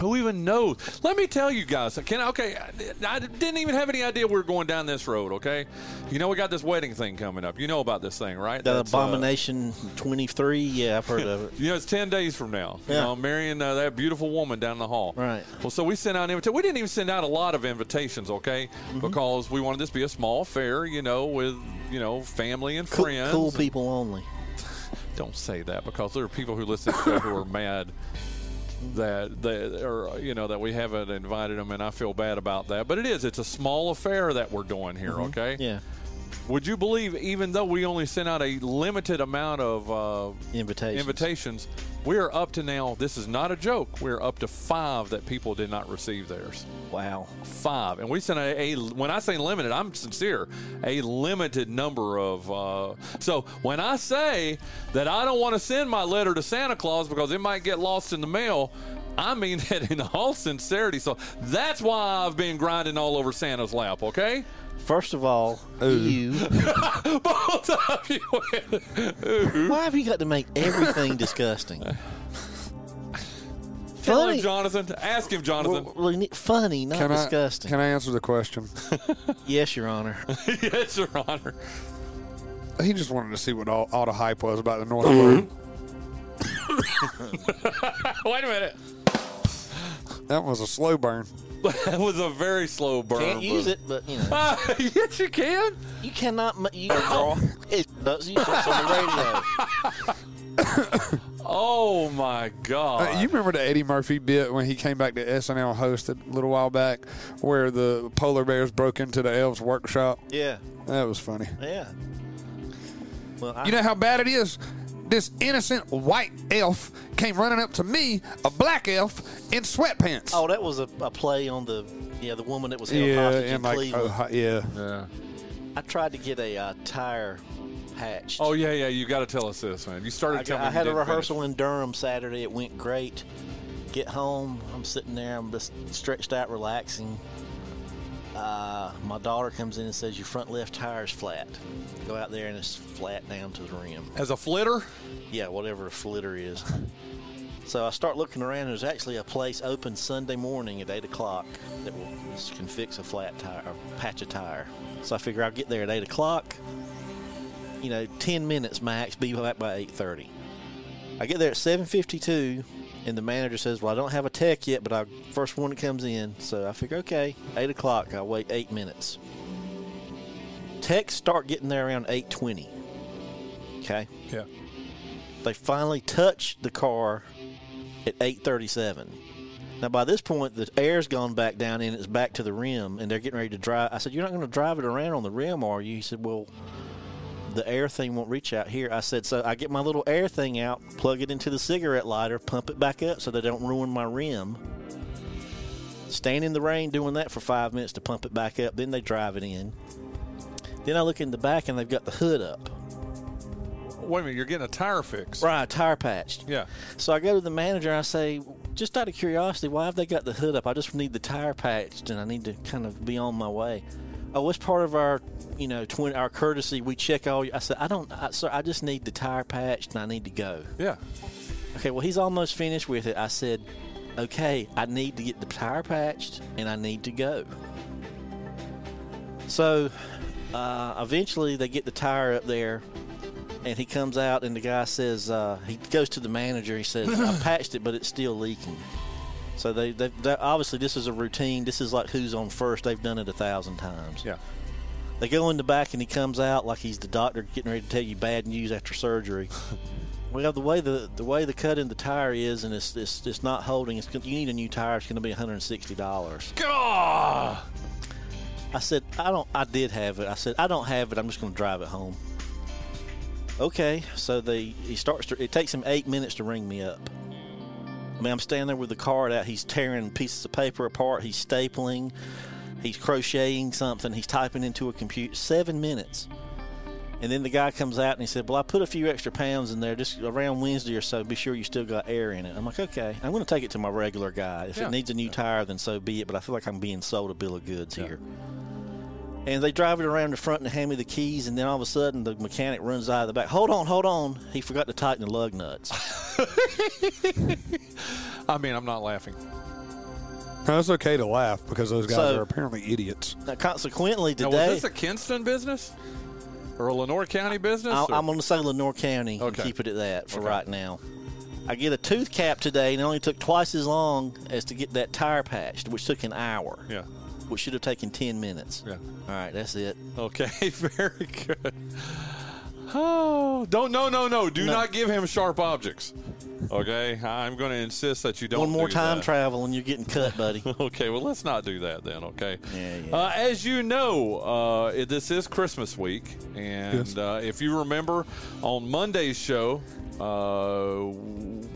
Who even knows? Let me tell you guys. Can I, okay? I, I didn't even have any idea we were going down this road. Okay, you know we got this wedding thing coming up. You know about this thing, right? That That's, uh, Abomination 23? Yeah, I've heard of it. You know, it's 10 days from now. You Yeah. know, marrying uh, that beautiful woman down the hall. Right. Well, so we sent out invitations. We didn't even send out a lot of invitations, okay? Mm-hmm. Because we wanted this to be a small affair, you know, with, you know, family and Cool, friends. cool people only. Don't say that because there are people who listen to the show who are mad that they or you know that we haven't invited them and I feel bad about that. But it is it's a small affair that we're doing here, okay? Mm-hmm. Yeah, Would you believe even though we only sent out a limited amount of uh, invitations. invitations. We're up to now. This is not a joke. We're up to five that people did not receive theirs. Wow. Five, and we sent a, a when I say limited, I'm sincere. A limited number of. Uh, so when I say that I don't want to send my letter to Santa Claus because it might get lost in the mail. I mean that in all sincerity. So that's why I've been grinding all over Santa's lap, okay? First of all, you. Both of you. Why have you got to make everything disgusting? Tell him, Funny. Jonathan. Ask him, Jonathan. Well, well, funny, not Can I, disgusting. can I answer the question? yes, Your Honor. yes, Your Honor. he just wanted to see what all, all the hype was about the North Bird. Wait a minute. That was a slow burn. That was a very slow burn. Can't use it, but you know, Ah, yes, you can. you cannot. ma- You it does use this on the radio. Oh my God! Uh, you remember the Eddie Murphy bit when he came back to SNL hosted a little while back, where the polar bears broke into the elves' workshop? Yeah, That was funny. yeah. Well, I, You know how bad it is? This innocent white elf came running up to me, a black elf, in sweatpants. oh, that was a, a play on the yeah the woman that was held yeah, hostage in and like, Cleveland. oh, yeah. yeah. I tried to get a uh, tire patched. Oh yeah, yeah. You got to tell us this, man. You started I, telling got- I had a rehearsal finish. in Durham Saturday. It went great. Get home, I'm sitting there. I'm just stretched out, relaxing. Uh, my daughter comes in and says, "Your front left tire is flat." Go out there and it's flat down to the rim. As a flitter, Yeah, whatever a flitter is. So I start looking around. There's actually a place open Sunday morning at eight o'clock that will, can fix a flat tire, or patch a tire. So I figure I'll get there at eight o'clock. You know, ten minutes max. Be back by eight thirty. I get there at seven fifty-two, and the manager says, "Well, I don't have a tech yet, but I first one that comes in." So I figure, okay, eight o'clock. I'll wait eight minutes. Techs start getting there around eight twenty. Okay yeah. they finally touch the car at 8:37. Now by this point, the air's gone back down and it's back to the rim, and they're getting ready to drive. I said, "You're not going to drive it around on the rim, are you?" He said, "Well." The air thing won't reach out here. I said, so I get my little air thing out, plug it into the cigarette lighter, pump it back up so they don't ruin my rim. Stand in the rain doing that for five minutes to pump it back up. Then they drive it in. Then I look in the back and they've got the hood up. Wait a minute, you're getting a tire fix. Right, tire patched. Yeah. So I go to the manager and I say, just out of curiosity, why have they got the hood up? I just need the tire patched and I need to kind of be on my way. Oh, it's part of our, you know, twin, our courtesy. We check all. I said, I don't, I, sir, I just need the tire patched and I need to go. Yeah. Okay, well, he's almost finished with it. I said, okay, I need to get the tire patched and I need to go. So uh, eventually they get the tire up there and he comes out and the guy says, uh, he goes to the manager. He says, I patched it, but it's still leaking. So they, they, obviously this is a routine. This is like who's on first. They've done it a thousand times. Yeah. They go in the back and he comes out like he's the doctor getting ready to tell you bad news after surgery. well, the way the the way the cut in the tire is, and it's it's, it's not holding. It's you need a new tire. It's going to be 160 dollars. God. I said I don't. I did have it. I said I don't have it. I'm just going to drive it home. Okay, so they he starts. To, it takes him eight minutes to ring me up. I mean, I'm standing there with the card out. He's tearing pieces of paper apart. He's stapling. He's crocheting something. He's typing into a computer. Seven minutes. And then the guy comes out and he said, Well, I put a few extra pounds in there just around Wednesday or so. Be sure you still got air in it. I'm like, Okay, I'm going to take it to my regular guy. If Yeah. it needs a new tire, then so be it. But I feel like I'm being sold a bill of goods here. And they drive it around the front and hand me the keys. And then all of a sudden, the mechanic runs out of the back. Hold on, hold on. He forgot to tighten the lug nuts. I mean, I'm not laughing. No, it's okay to laugh because those guys So- are apparently idiots. now, consequently, Now, today. was this a Kinston business or a Lenoir County business? I'll, or- I'm going to say Lenoir County and Okay. keep it at that for Okay. right now. I get a tooth cap today, and it only took twice as long as to get that tire patched, which took an hour, yeah. Which should have taken 10 minutes. Yeah. All right, that's it. Okay. Very good. Oh, don't no no no! Do No. not give him sharp objects. Okay, I'm going to insist that you don't. One more do time that. travel, and you're getting cut, buddy. Okay, well, let's not do that then, okay? Yeah, yeah. Uh, as you know, uh, it- this is Christmas week. And Yes. uh, if you remember on Monday's show, uh,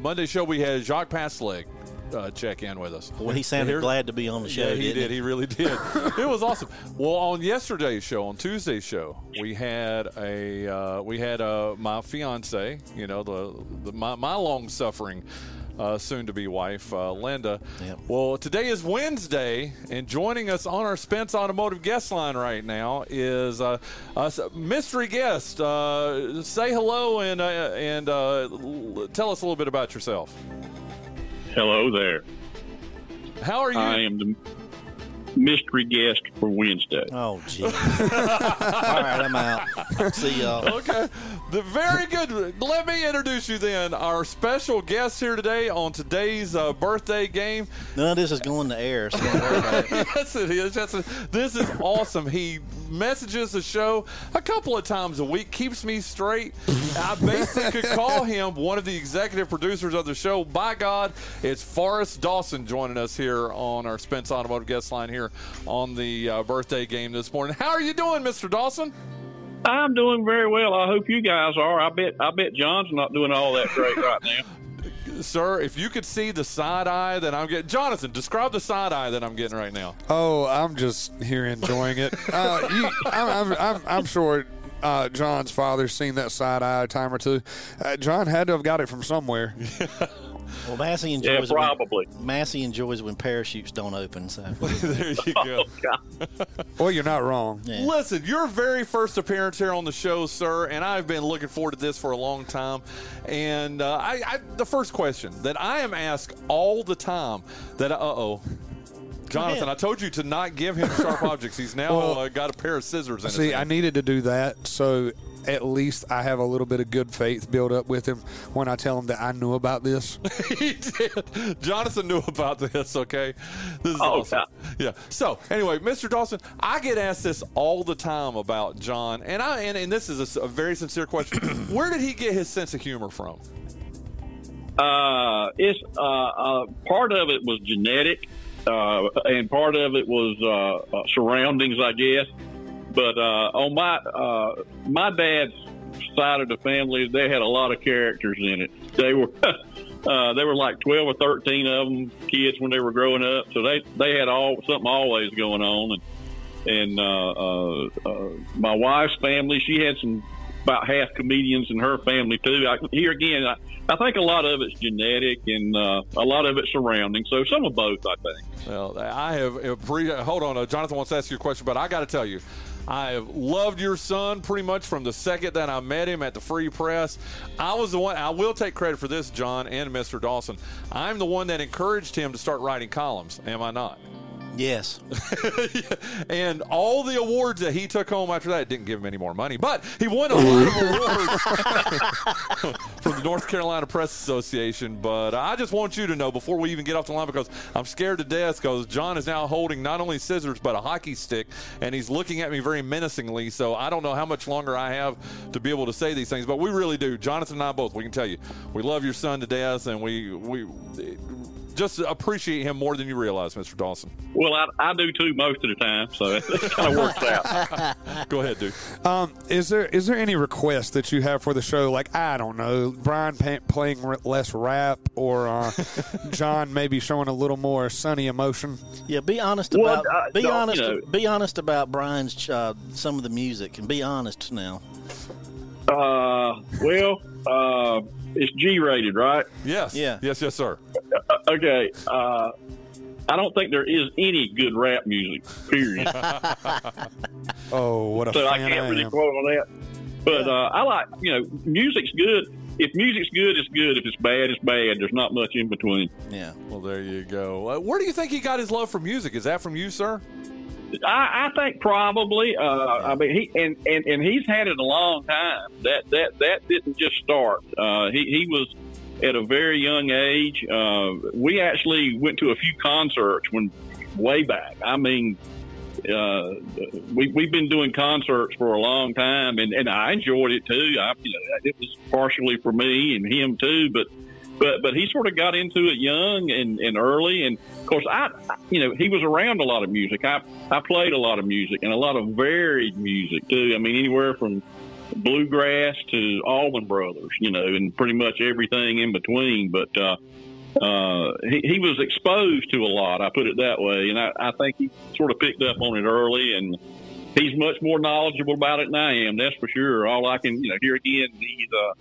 Monday's show, we had Jacques Pasleg uh, check in with us. Well, he sounded Here- glad to be on the show. yeah, he did. He really did. it was awesome. Well, on yesterday's show, on Tuesday's show, we had a uh, we had uh, my fiance, you know, the, the my, my long suffering. Uh, soon to be wife, uh, Linda. Yep. Well, today is Wednesday, and joining us on our Spence Automotive guest line right now is uh, a mystery guest. Uh, say hello and uh, and uh, l- tell us a little bit about yourself. Hello there. How are you? I am the mystery guest for Wednesday. Oh, gee. All right, I'm out. See y'all. okay. The, very good. Let me introduce you then. Our special guest here today on today's uh, birthday game. None of this is going to air, so don't worry about it. yes, it is. Yes, it- this is awesome. He messages the show a couple of times a week, keeps me straight. I basically could call him one of the executive producers of the show. By God, it's Forrest Dawson joining us here on our Spence Automotive guest line here on the uh, birthday game this morning. How are you doing, Mr. Dawson? I'm doing very well. I hope you guys are. I bet I bet Jon's not doing all that great right now. Sir, if you could see the side eye that I'm getting, Jonathan, describe the side eye that I'm getting right now. Oh, I'm just here enjoying it. Uh, you, I'm, I'm, I'm, I'm sure uh, Jon's father's seen that side eye a time or two. Uh, Jon had to have got it from somewhere. Well, Massey enjoys it. probably. When, Massey enjoys when parachutes don't open, so. there you go. Oh, Well, you're not wrong. Yeah. Listen, your very first appearance here on the show, sir, and I've been looking forward to this for a long time. And uh, I, I, the first question that I am asked all the time that, uh oh. Jonathan, I told you to not give him sharp objects. He's now Well, uh, got a pair of scissors in his See, I needed to do that so at least I have a little bit of good faith built up with him when I tell him that I knew about this. he did. Jonathan knew about this. Okay, this is Oh, awesome. Yeah. So anyway, Mr. Dawson, I get asked this all the time about Jon, and I and, and this is a very sincere question. Where did he get his sense of humor from? Uh, it's uh, uh, part of it was genetic, uh, and part of it was uh, uh, surroundings, I guess. But uh, on my uh, my dad's side of the family, they had a lot of characters in it. They were uh, they were like twelve or thirteen of them kids when they were growing up, so they they had all something always going on. And and uh, uh, uh, my wife's family, she had some about half comedians in her family too. I, here again, I, I think a lot of it's genetic and uh, a lot of it's surrounding. So some of both, I think. Well, I have. appre- Hold on, uh, Jonathan wants to ask you a question, but I got to tell you. I have loved your son pretty much from the second that I met him at the Free Press. I was the one, I will take credit for this, Jon and Mr. Dawson. I'm the one that encouraged him to start writing columns, am I not? Yes. and all the awards that he took home after that didn't give him any more money, but he won a lot of awards from the North Carolina Press Association. But I just want you to know before we even get off the line because I'm scared to death because Jon is now holding not only scissors but a hockey stick, and he's looking at me very menacingly. So I don't know how much longer I have to be able to say these things, but we really do. Jonathan and I both, we can tell you, we love your son to death, and we we just appreciate him more than you realize, Mr. Dawson. Well, I, I do too most of the time, so it, kind of works out. Go ahead, dude. Um, is there is there any request that you have for the show? Like I don't know, Bryan pa- playing r- less rap, or uh, Jon maybe showing a little more sunny emotion. Yeah, be honest Well, about uh, be honest you know- be honest about Bryan's uh, some of the music and be honest now. Uh, well, uh, it's G rated, right? Yes. Yeah. Yes, yes, sir. Okay. Uh, I don't think there is any good rap music. Period. Oh, what a so I can't I really am. quote on that. But uh, I like, you know, music's good. If music's good, it's good. If it's bad, it's bad. There's not much in between. Yeah. Well, there you go. Uh, where do you think he got his love for music? Is that from you, sir? I, I think probably. Uh, I mean, he and, and and he's had it a long time. That that that didn't just start. Uh, he he was at a very young age. Uh, we actually went to a few concerts when way back. I mean, uh, we we've been doing concerts for a long time, and, and I enjoyed it too. I, you know, it was partially for me and him too, but but but he sort of got into it young and, and early and of course I you know he was around a lot of music I I played a lot of music and a lot of varied music too I mean anywhere from bluegrass to Allman Brothers you know and pretty much everything in between but uh uh, he, he was exposed to a lot. I put it that way, and I, I think he sort of picked up on it early, and he's much more knowledgeable about it than I am. That's for sure. All I can, you know, here again, he's uh,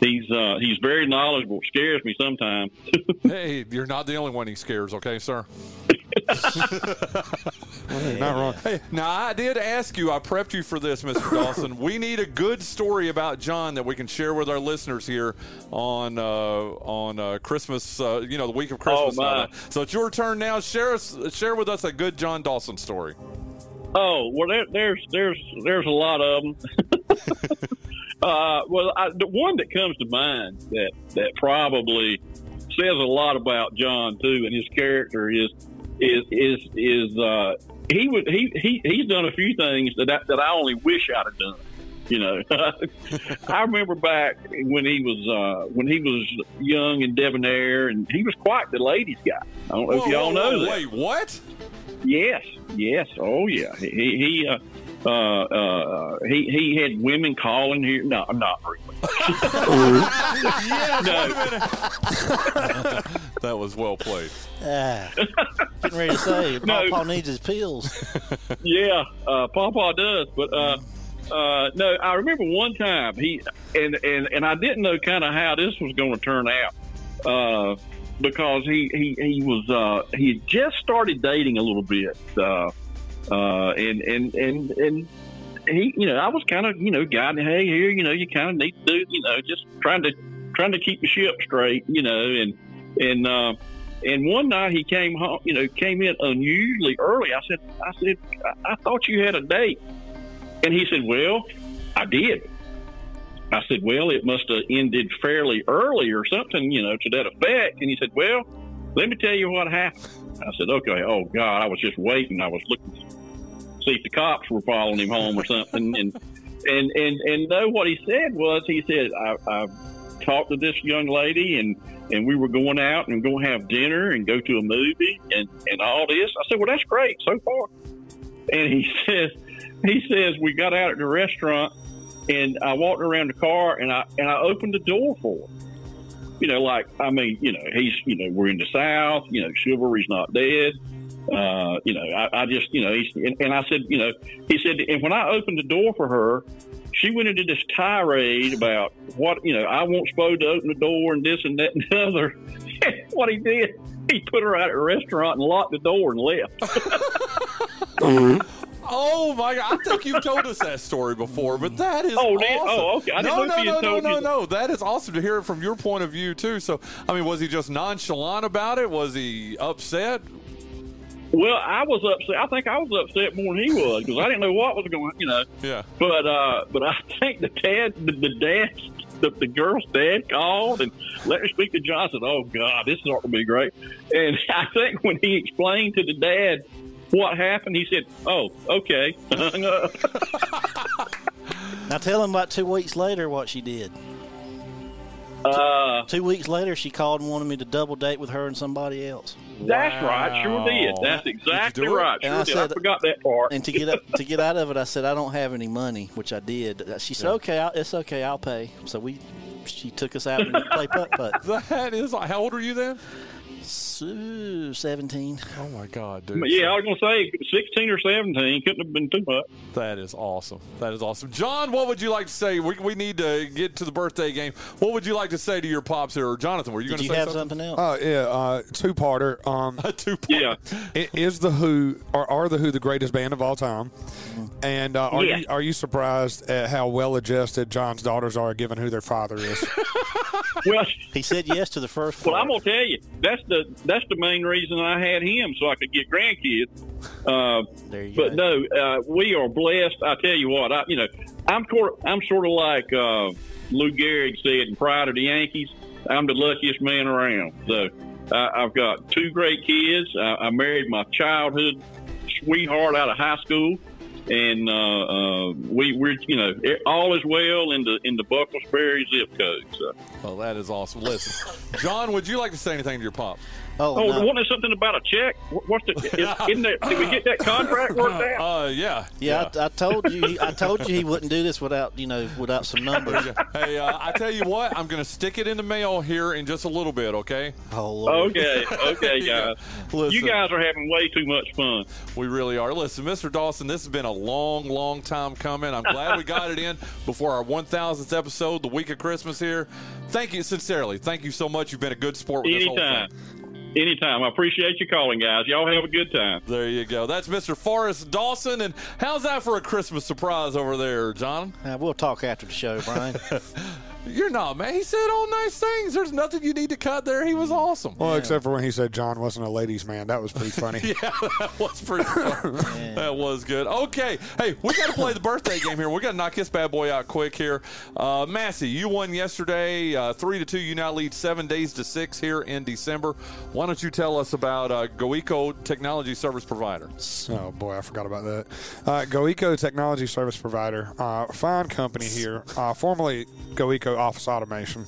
he's uh, he's very knowledgeable. Scares me sometimes. hey, you're not the only one he scares, okay, sir? You're not wrong. Hey, now I did ask you. I prepped you for this, Mr. Dawson. We need a good story about Jon that we can share with our listeners here on uh, on uh, Christmas. Uh, you know, the week of Christmas. Oh, my. So it's your turn now. Share us, share with us a good Jon Dawson story. Oh well, there, there's there's there's a lot of them. uh, well, I, the one that comes to mind that that probably says a lot about Jon too and his character is is is is uh, he would he, he he's done a few things that I, that I only wish I'd have done. You know, I remember back when he was uh, when he was young and debonair, and he was quite the ladies' guy. I don't know if y'all whoa, know whoa, that. Wait, what? Yes, yes, oh yeah. He he uh, uh, uh, he he had women calling here. No, I'm not really. Yeah, No. a that was well played. Ah, getting ready to say, No. Papa needs his pills. Yeah, uh, Papa does, but uh, uh, no, I remember one time he and and and I didn't know kind of how this was going to turn out uh, because he he he was uh, he had just started dating a little bit, uh, uh, and and and and. He, you know, I was kind of, you know, guiding. Hey, here, you know, you kind of need to you know, just trying to, trying to keep the ship straight, you know, and and uh, and one night he came home, you know, came in unusually early. I said, I said, I, I thought you had a date. And he said, Well, I did. I said, Well, it must have ended fairly early or something, you know, to that effect. And he said, Well, let me tell you what happened. I said, Okay, oh God, I was just waiting. I was looking see if the cops were following him home or something. And and and and no, what he said was, he said, I, I talked to this young lady, and and we were going out and going to have dinner and go to a movie and and all this. I said, well, that's great so far. And he says, he says we got out at the restaurant, and I walked around the car, and I and I opened the door for her. You know, like I mean, you know, he's you know we're in the South. You know, chivalry's not dead. Uh, you know, I, I just, you know, he's, and, and I said, you know, he said, and when I opened the door for her, she went into this tirade about what, you know, I want supposed to open the door and this and that and the other. what he did, he put her out at a restaurant and locked the door and left. Oh my god! I think you've told us that story before, but that is Oh, awesome. oh, okay. I didn't no, no, no, no, no, no. That is awesome to hear it from your point of view too. So, I mean, was he just nonchalant about it? Was he upset? Well, I was upset. I think I was upset more than he was because I didn't know what was going, you know. Yeah. But uh, but I think the dad, the, the dad, the, the girl's dad called and let her speak to Jon. Said, "Oh God, this is not going to be great." And I think when he explained to the dad what happened, he said, "Oh, okay." Now tell him about two weeks later what she did. Uh, Two weeks later, she called and wanted me to double date with her and somebody else. that's right. Sure did. That's exactly do it? right. And Sure I did. I forgot that part. And to get up, to get out of it, I said I don't have any money, which I did. She said, "Okay, I'll, it's okay, I'll pay." So we, she took us out and play putt putt. That is. How old are you then? So, Seventeen. Oh my god, dude. But yeah, I was going to say 16 or 17 couldn't have been too much. That is awesome. That is awesome. Jon, what would you like to say? We, we need to get to the birthday game. What would you like to say to your pops here? Or Jonathan, were you going to say have something? something else? Uh, yeah, uh, two parter. Um, Two Yeah. i- is the Who are, are the Who the greatest band of all time? And uh, are Yeah. you are you surprised at how well adjusted Jon's daughters are, given who their father is? Well, he said yes to the first. Well, part. I'm gonna tell you that's the that's the main reason I had him so I could get grandkids. Uh, There you but go. no, uh, we are blessed. I tell you what, I you know I'm sort I'm sort of like uh, Lou Gehrig said in Pride of the Yankees. I'm the luckiest man around. So uh, I've got two great kids. I, I married my childhood sweetheart out of high school. And uh, uh, we, we're, you know, it, all is well in the in the Bucklesberry zip code. So. Well, that is awesome. Listen, Jon, would you like to say anything to your pop? Oh, Oh, no. wasn't there something about a check? What's the? Is, isn't there, did we get that contract worked out? Uh, yeah. yeah, I, I told you. he- I told you he wouldn't do this without you know without some numbers. hey, uh, I tell you what, I'm going to stick it in the mail here in just a little bit, okay? Oh, Lord. Okay, okay, guys. Listen, You guys are having way too much fun. we really are. Listen, Mr. Dawson, this has been a long, long time coming. I'm glad we got it in before our 1,000th episode, the week of Christmas here. Thank you, sincerely. Thank you so much. You've been a good sport with this whole Anytime. thing. Anytime. I appreciate you calling, guys. Y'all have a good time. There you go. That's Mr. Forrest Dawson. And how's that for a Christmas surprise over there, Jon? Now, we'll talk after the show, Bryan. You're not, man. He said all nice things. There's nothing you need to cut there. He was awesome. well, except for when he said Jon wasn't a ladies' man. That was pretty funny. Yeah, that was pretty fun. That was good. Okay, hey, we got to play the birthday game here. We got to knock this bad boy out quick here. Uh, Massey, you won yesterday, uh, three to two. You now lead seven days to six here in December. Why don't you tell us about uh, GoEco Technology Service Provider? Oh boy, I forgot about that. Uh, GoEco Technology Service Provider, uh, fine company here, uh, formerly GoEco Office Automation.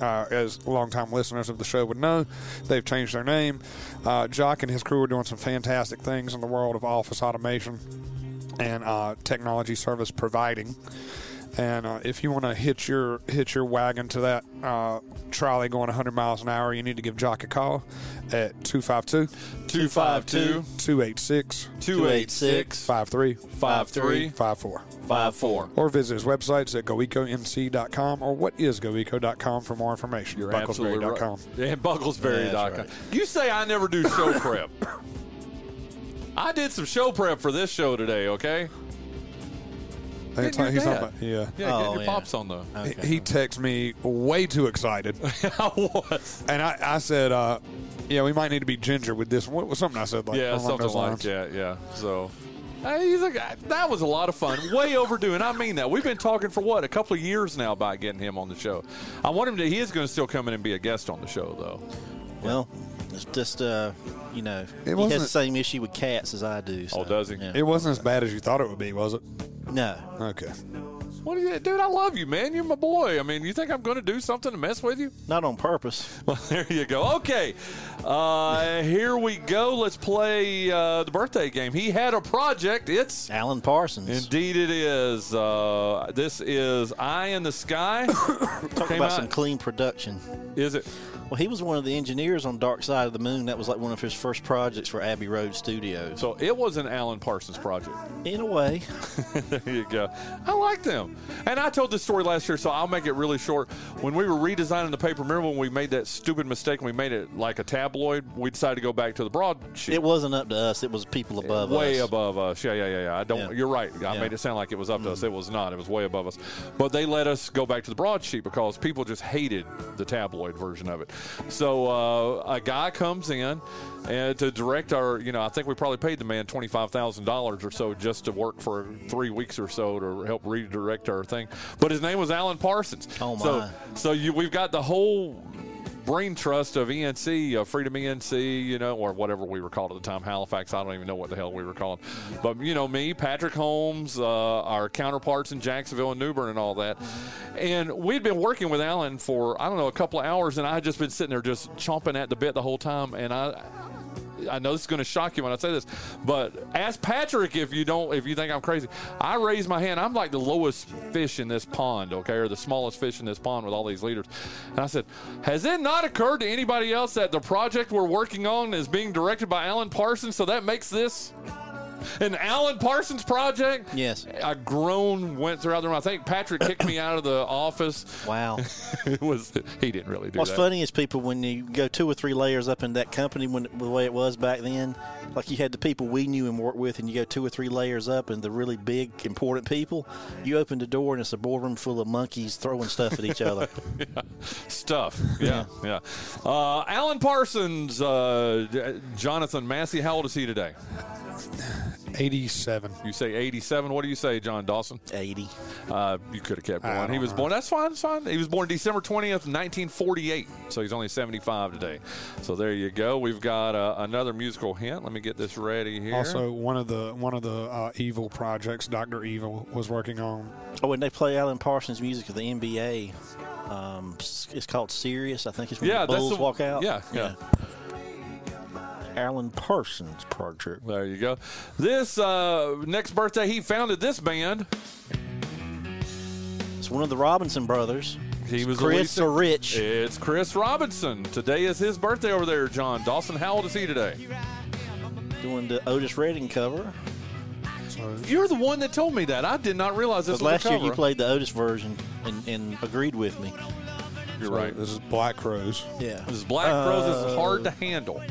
Uh, as longtime listeners of the show would know, they've changed their name. Uh, Jock and his crew are doing some fantastic things in the world of office automation and uh, technology service providing. And uh, if you want to hitch your hitch your wagon to that uh, trolley going 100 miles an hour, you need to give Jock a call at 252 252 286 286 53 53 54. 54. Or visit his websites at goeconc.com or whatisgoeco.com for more information. You're absolutely right. Bucklesberry.com. And Bucklesberry.com. That's You say I never do show prep. I did some show prep for this show today, okay? I think Getting your he's on dad. yeah. Yeah, Oh, getting your yeah. pops on though. Okay. He texts me way too excited. I was. And I, I said, uh, yeah, we might need to be ginger with this. What was something I said? Like, yeah, along something those like lines. that. Yeah. So. Hey, he's like, that was a lot of fun. Way overdue, and I mean that. We've been talking for what a couple of years now about getting him on the show. I want him to. He is going to still come in and be a guest on the show, though. Well, it's just uh, you know, he has wasn't- the same issue with cats as I do. Oh, so, does he? yeah. It wasn't as bad as you thought it would be, was it? No, Okay. What do you, dude? I love you, man. You're my boy. I mean, you think I'm going to do something to mess with you? Not on purpose. Well, there you go. Okay, uh, here we go. Let's play uh, the birthday game. He had a project. It's Alan Parsons. indeed it is. Uh, this is Eye in the Sky. Talk Came about out- some clean production. Is it? Well, he was one of the engineers on Dark Side of the Moon. That was like one of his first projects for Abbey Road Studios. So it was an Alan Parsons project. In a way, there you go. I like them. And I told this story last year, so I'll make it really short. When we were redesigning the paper, remember when we made that stupid mistake and we made it like a tabloid? We decided to go back to the broadsheet. it wasn't up to us. It was people above way us. Way above us. Yeah, yeah, yeah, yeah. I don't. Yeah. You're right. I made it sound like it was up to us. Mm. It was not. It was way above us. But they let us go back to the broadsheet because people just hated the tabloid version of it. So uh, a guy comes in and to direct our. You know, I think we probably paid the man twenty five thousand dollars or so just to work for three weeks or so to help redirect our thing. But his name was Alan Parsons. Oh, So, my. so you, we've got the whole brain trust of ENC, uh, Freedom ENC, you know, or whatever we were called at the time, Halifax. I don't even know what the hell we were called. But, you know, me, Patrick Holmes, uh, our counterparts in Jacksonville and New Bern and all that. And we'd been working with Alan for, I don't know, a couple of hours, and I had just been sitting there just chomping at the bit the whole time. And I. I know this is going to shock you when I say this, but ask Patrick if you don't, if you think I'm crazy. I raise my hand. I'm like the lowest fish in this pond, okay, or the smallest fish in this pond with all these leaders. And I said, Has it not occurred to anybody else that the project we're working on is being directed by Alan Parsons? So that makes this an Alan Parsons project? Yes. A groan went throughout the room. I think Patrick kicked me out of the office. Wow. it was he didn't really do that. What's that. funny is people when you go two or three layers up in that company, when the way it was back then, like you had the people we knew and worked with, and you go two or three layers up, and the really big important people, you open the door and it's a boardroom full of monkeys throwing stuff at each other. stuff. Yeah, yeah. Uh, Alan Parsons, uh, Jonathan Massey. How old is he today? 87. You say 87. What do you say, Jon Dawson? Eighty. Uh, you could have kept going. He was know. born. That's fine. That's fine. He was born December 20th, 1948. So he's only 75 today. So there you go. We've got uh, another musical hint. Let me get this ready here. Also, one of the one of the uh, evil projects Doctor Evil was working on. Oh, and they play Alan Parsons music at the NBA. Um, it's called Sirius, I think it's when yeah, the that's Bulls the walk out. Yeah, yeah. Alan Parsons project. There you go. This uh, next birthday, he founded this band. It's one of the Robinson brothers. He was Chris or Rich. It's Chris Robinson. Today is his birthday over there, Jon Dawson. How old is he today? doing the Otis Redding cover. You're the one that told me that. I did not realize this But was last a year you played the Otis version and, and agreed with me. You're right. This is Black Crowes. Yeah. This Black Crowes is hard to handle.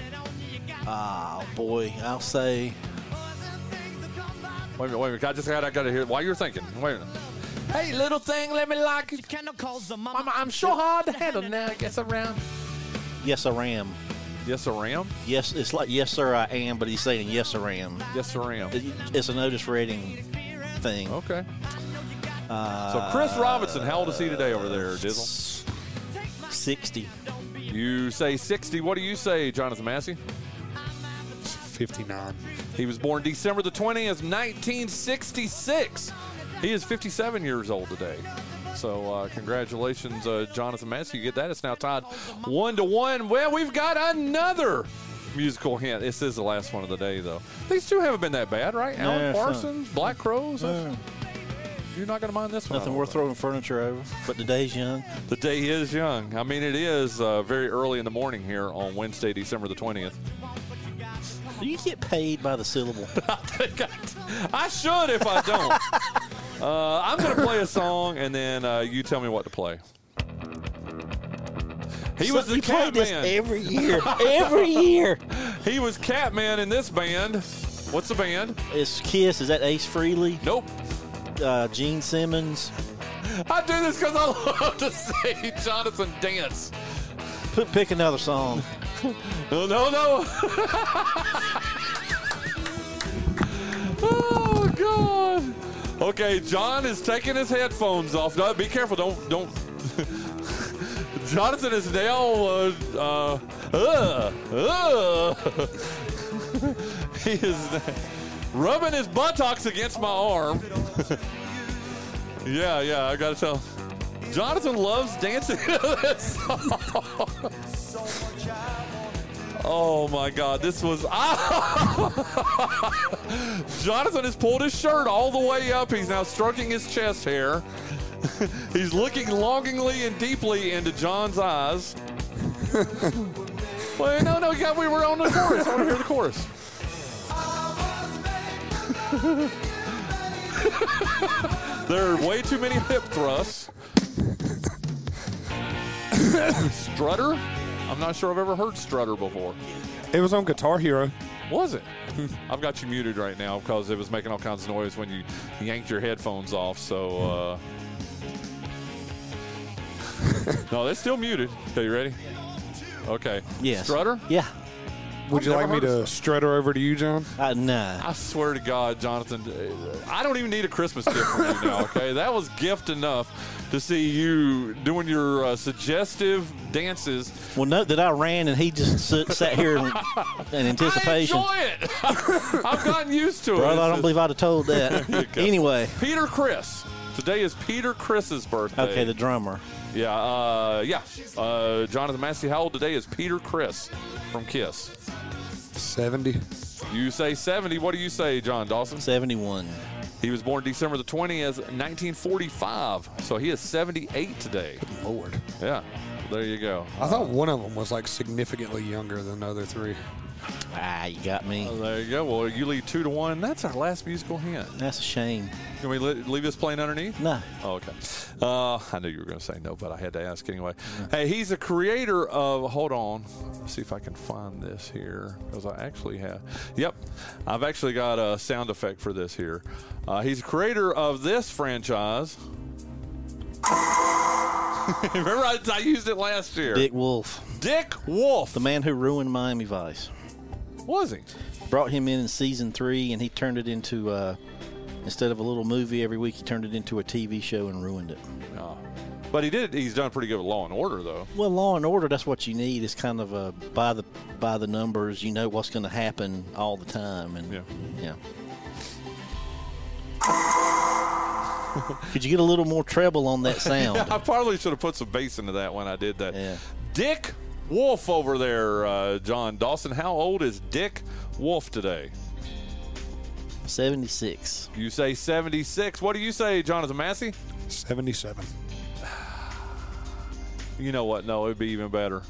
Oh boy, I'll say Wait a minute, wait a minute. I just got, I got to hear while you're thinking. Wait a minute. Hey, little thing, let me like it. I'm, I'm sure hard to handle now. Guess around. yes, I ram. Yes, I ram. Yes, it's like yes, sir, I am, but he's saying yes, I am. Yes, I am. It- It's an Otis Redding thing. Okay. Uh, So Chris Robinson, how old is he today over there, Dizzle? Sixty. You say 60. What do you say, Jonathan Massey? 59. He was born December the 20th, 1966. He is 57 years old today. So uh, congratulations, uh, Jonathan Massey. You get that. It's now tied one to one. Well, we've got another musical hint. This is the last one of the day, though. These two haven't been that bad, right? Alan Yeah. Parsons, Black Crowes. You're not going to mind this one. Nothing worth throwing furniture over. But the day's young. The day is young. I mean, it is uh, very early in the morning here on Wednesday, December the 20th. Do you get paid by the syllable? I think I, I should if I don't. uh, I'm going to play a song, and then uh, you tell me what to play. He was the Catman. every year. every year. He was Catman in this band. What's the band? It's Kiss. Is that Ace Frehley? Nope. Uh, Gene Simmons. I do this because I love to see Jonathan dance. Pick another song. No, no, no. oh God. Okay, Jon is taking his headphones off. No, be careful. Don't don't. Jonathan is now uh, uh, uh, he is rubbing his buttocks against my arm. Yeah, yeah, I gotta tell. Jonathan loves dancing to this song. Oh my God, this was. Jonathan has pulled his shirt all the way up. He's now stroking his chest hair. He's looking longingly and deeply into Jon's eyes. Wait, no, no, yeah, we were on the chorus. I want to hear the chorus. there are way too many hip thrusts. Strutter? I'm not sure I've ever heard Strutter before. It was on Guitar Hero. Was it? I've got you muted right now because it was making all kinds of noise when you yanked your headphones off. So, uh... no, it's still muted. Okay, you ready? Okay. Yes. Strutter? Yeah. Would you like me to strut her over to you, Jon? Uh, nah. I swear to God, Jonathan, I don't even need a Christmas gift from you now, okay? That was gift enough to see you doing your uh, suggestive dances. Well, note that I ran and he just sit, sat here in, in anticipation. I enjoy it. I've gotten used to it. Brother, I don't believe I'd have told that. you go. anyway, Peter Criss. Today is Peter Criss's birthday. okay, the drummer. Yeah, uh, yeah. Uh, Jonathan Massey, how old today is Peter Criss from Kiss? 70. You say 70. What do you say, Jon Dawson? 71. He was born December the 20th, 1945. So he is 78 today. Lord. Yeah, there you go. I thought one of them was like significantly younger than the other three. Ah, you got me. There you go. Well, you lead two to one. That's our last musical hint. That's a shame. Can we li- leave this plane underneath? Nah. Oh, okay. Uh, I knew you were going to say no, but I had to ask anyway. Hey, he's a creator of. Hold on. Let's see if I can find this here because I actually have. Yep, I've actually got a sound effect for this here. Uh, he's a creator of this franchise. Remember, I, I used it last year. Dick Wolf, Dick Wolf. the man who ruined Miami Vice. Was he? Brought him in in season three, and he turned it into uh, instead of a little movie every week, he turned it into a TV show and ruined it. No. But he did. He's done pretty good with Law and Order, though. Well, Law and Order, that's what you need. Is kind of a by the by the numbers. You know what's going to happen all the time, and Yeah. yeah. Could you get a little more treble on that sound? I probably should have put some bass into that when I did that. Yeah. Dick Wolf over there, uh, Jon Dawson. How old is Dick Wolf today? Seventy-six. You say 76. What do you say, Jonathan Massey? 77. You know what? No, it'd be even better.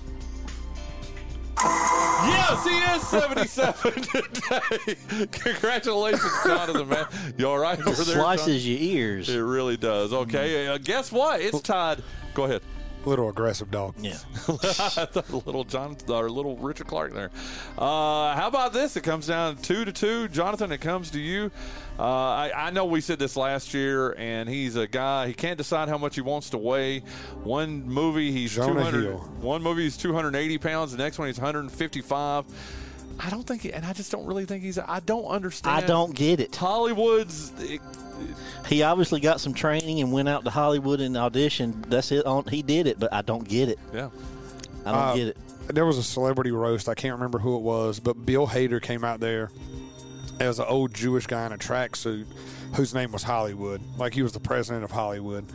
Yes, he is 77 today. Congratulations, Jonathan. Man, you all right over there? Jon? Slices your ears. It really does. Okay, uh, guess what? It's tied. Go ahead. Little aggressive dog. Yeah. little John or little Richard Clark there. Uh, how about this? It comes down two to two. Jonathan, it comes to you. Uh, I, I know we said this last year, and he's a guy. He can't decide how much he wants to weigh. One movie he's Jonah 200. Hill. One movie he's 280 pounds. The next one he's 155. I don't think, and I just don't really think he's. I don't understand. I don't get it. Hollywood's. It, He obviously got some training and went out to Hollywood and auditioned. That's it. On he did it, but I don't get it. yeah. I don't Uh, get it. There was a celebrity roast. I can't remember who it was, but Bill Hader came out there as an old Jewish guy in a tracksuit whose name was Hollywood. Like he was the president of Hollywood.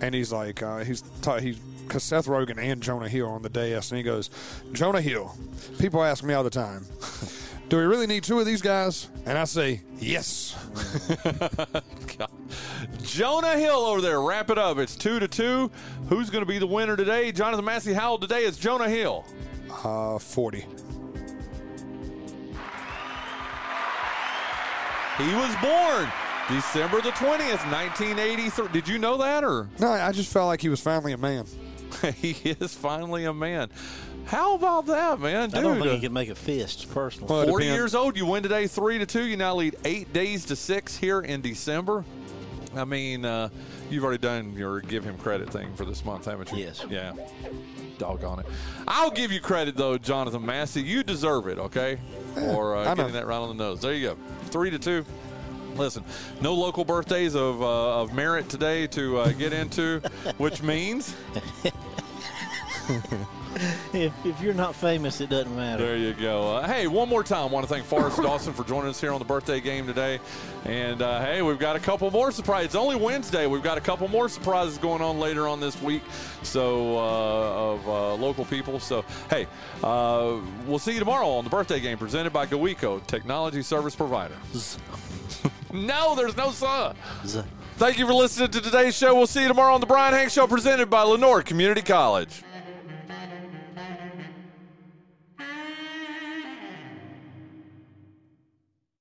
And he's like, uh, he's ta- he's because Seth Rogen and Jonah Hill on the dais, and he goes, Jonah Hill. People ask me all the time, do we really need two of these guys? And I say, yes. Jonah Hill over there. Wrap it up. It's two to two. Who's going to be the winner today? Jonathan Massey Howell today is Jonah Hill. Uh, 40. He was born December the 20th, 1983. Did you know that or? No, I just felt like he was finally a man. he is finally a man. How about that, man? Dude, I don't think he can make a fist personally. Well, 40 depends. years old. You win today 3 to 2. You now lead 8 days to 6 here in December. I mean, uh, you've already done your give him credit thing for this month, haven't you? Yes. Yeah. Doggone it. I'll give you credit, though, Jonathan Massey. You deserve it, okay? For I uh, know. getting that right on the nose. There you go. 3 to 2. Listen, no local birthdays of, uh, of merit today to uh, get into, which means if, if you're not famous, it doesn't matter. There you go. Uh, hey, one more time, I want to thank Forrest Dawson for joining us here on the birthday game today. And uh, hey, we've got a couple more surprises. It's only Wednesday. We've got a couple more surprises going on later on this week. So uh, of uh, local people. So hey, uh, we'll see you tomorrow on the birthday game presented by GoEco Technology Service Provider. no, there's no sun. Thank you for listening to today's show. We'll see you tomorrow on the Bryan Hank Show presented by Lenoir Community College.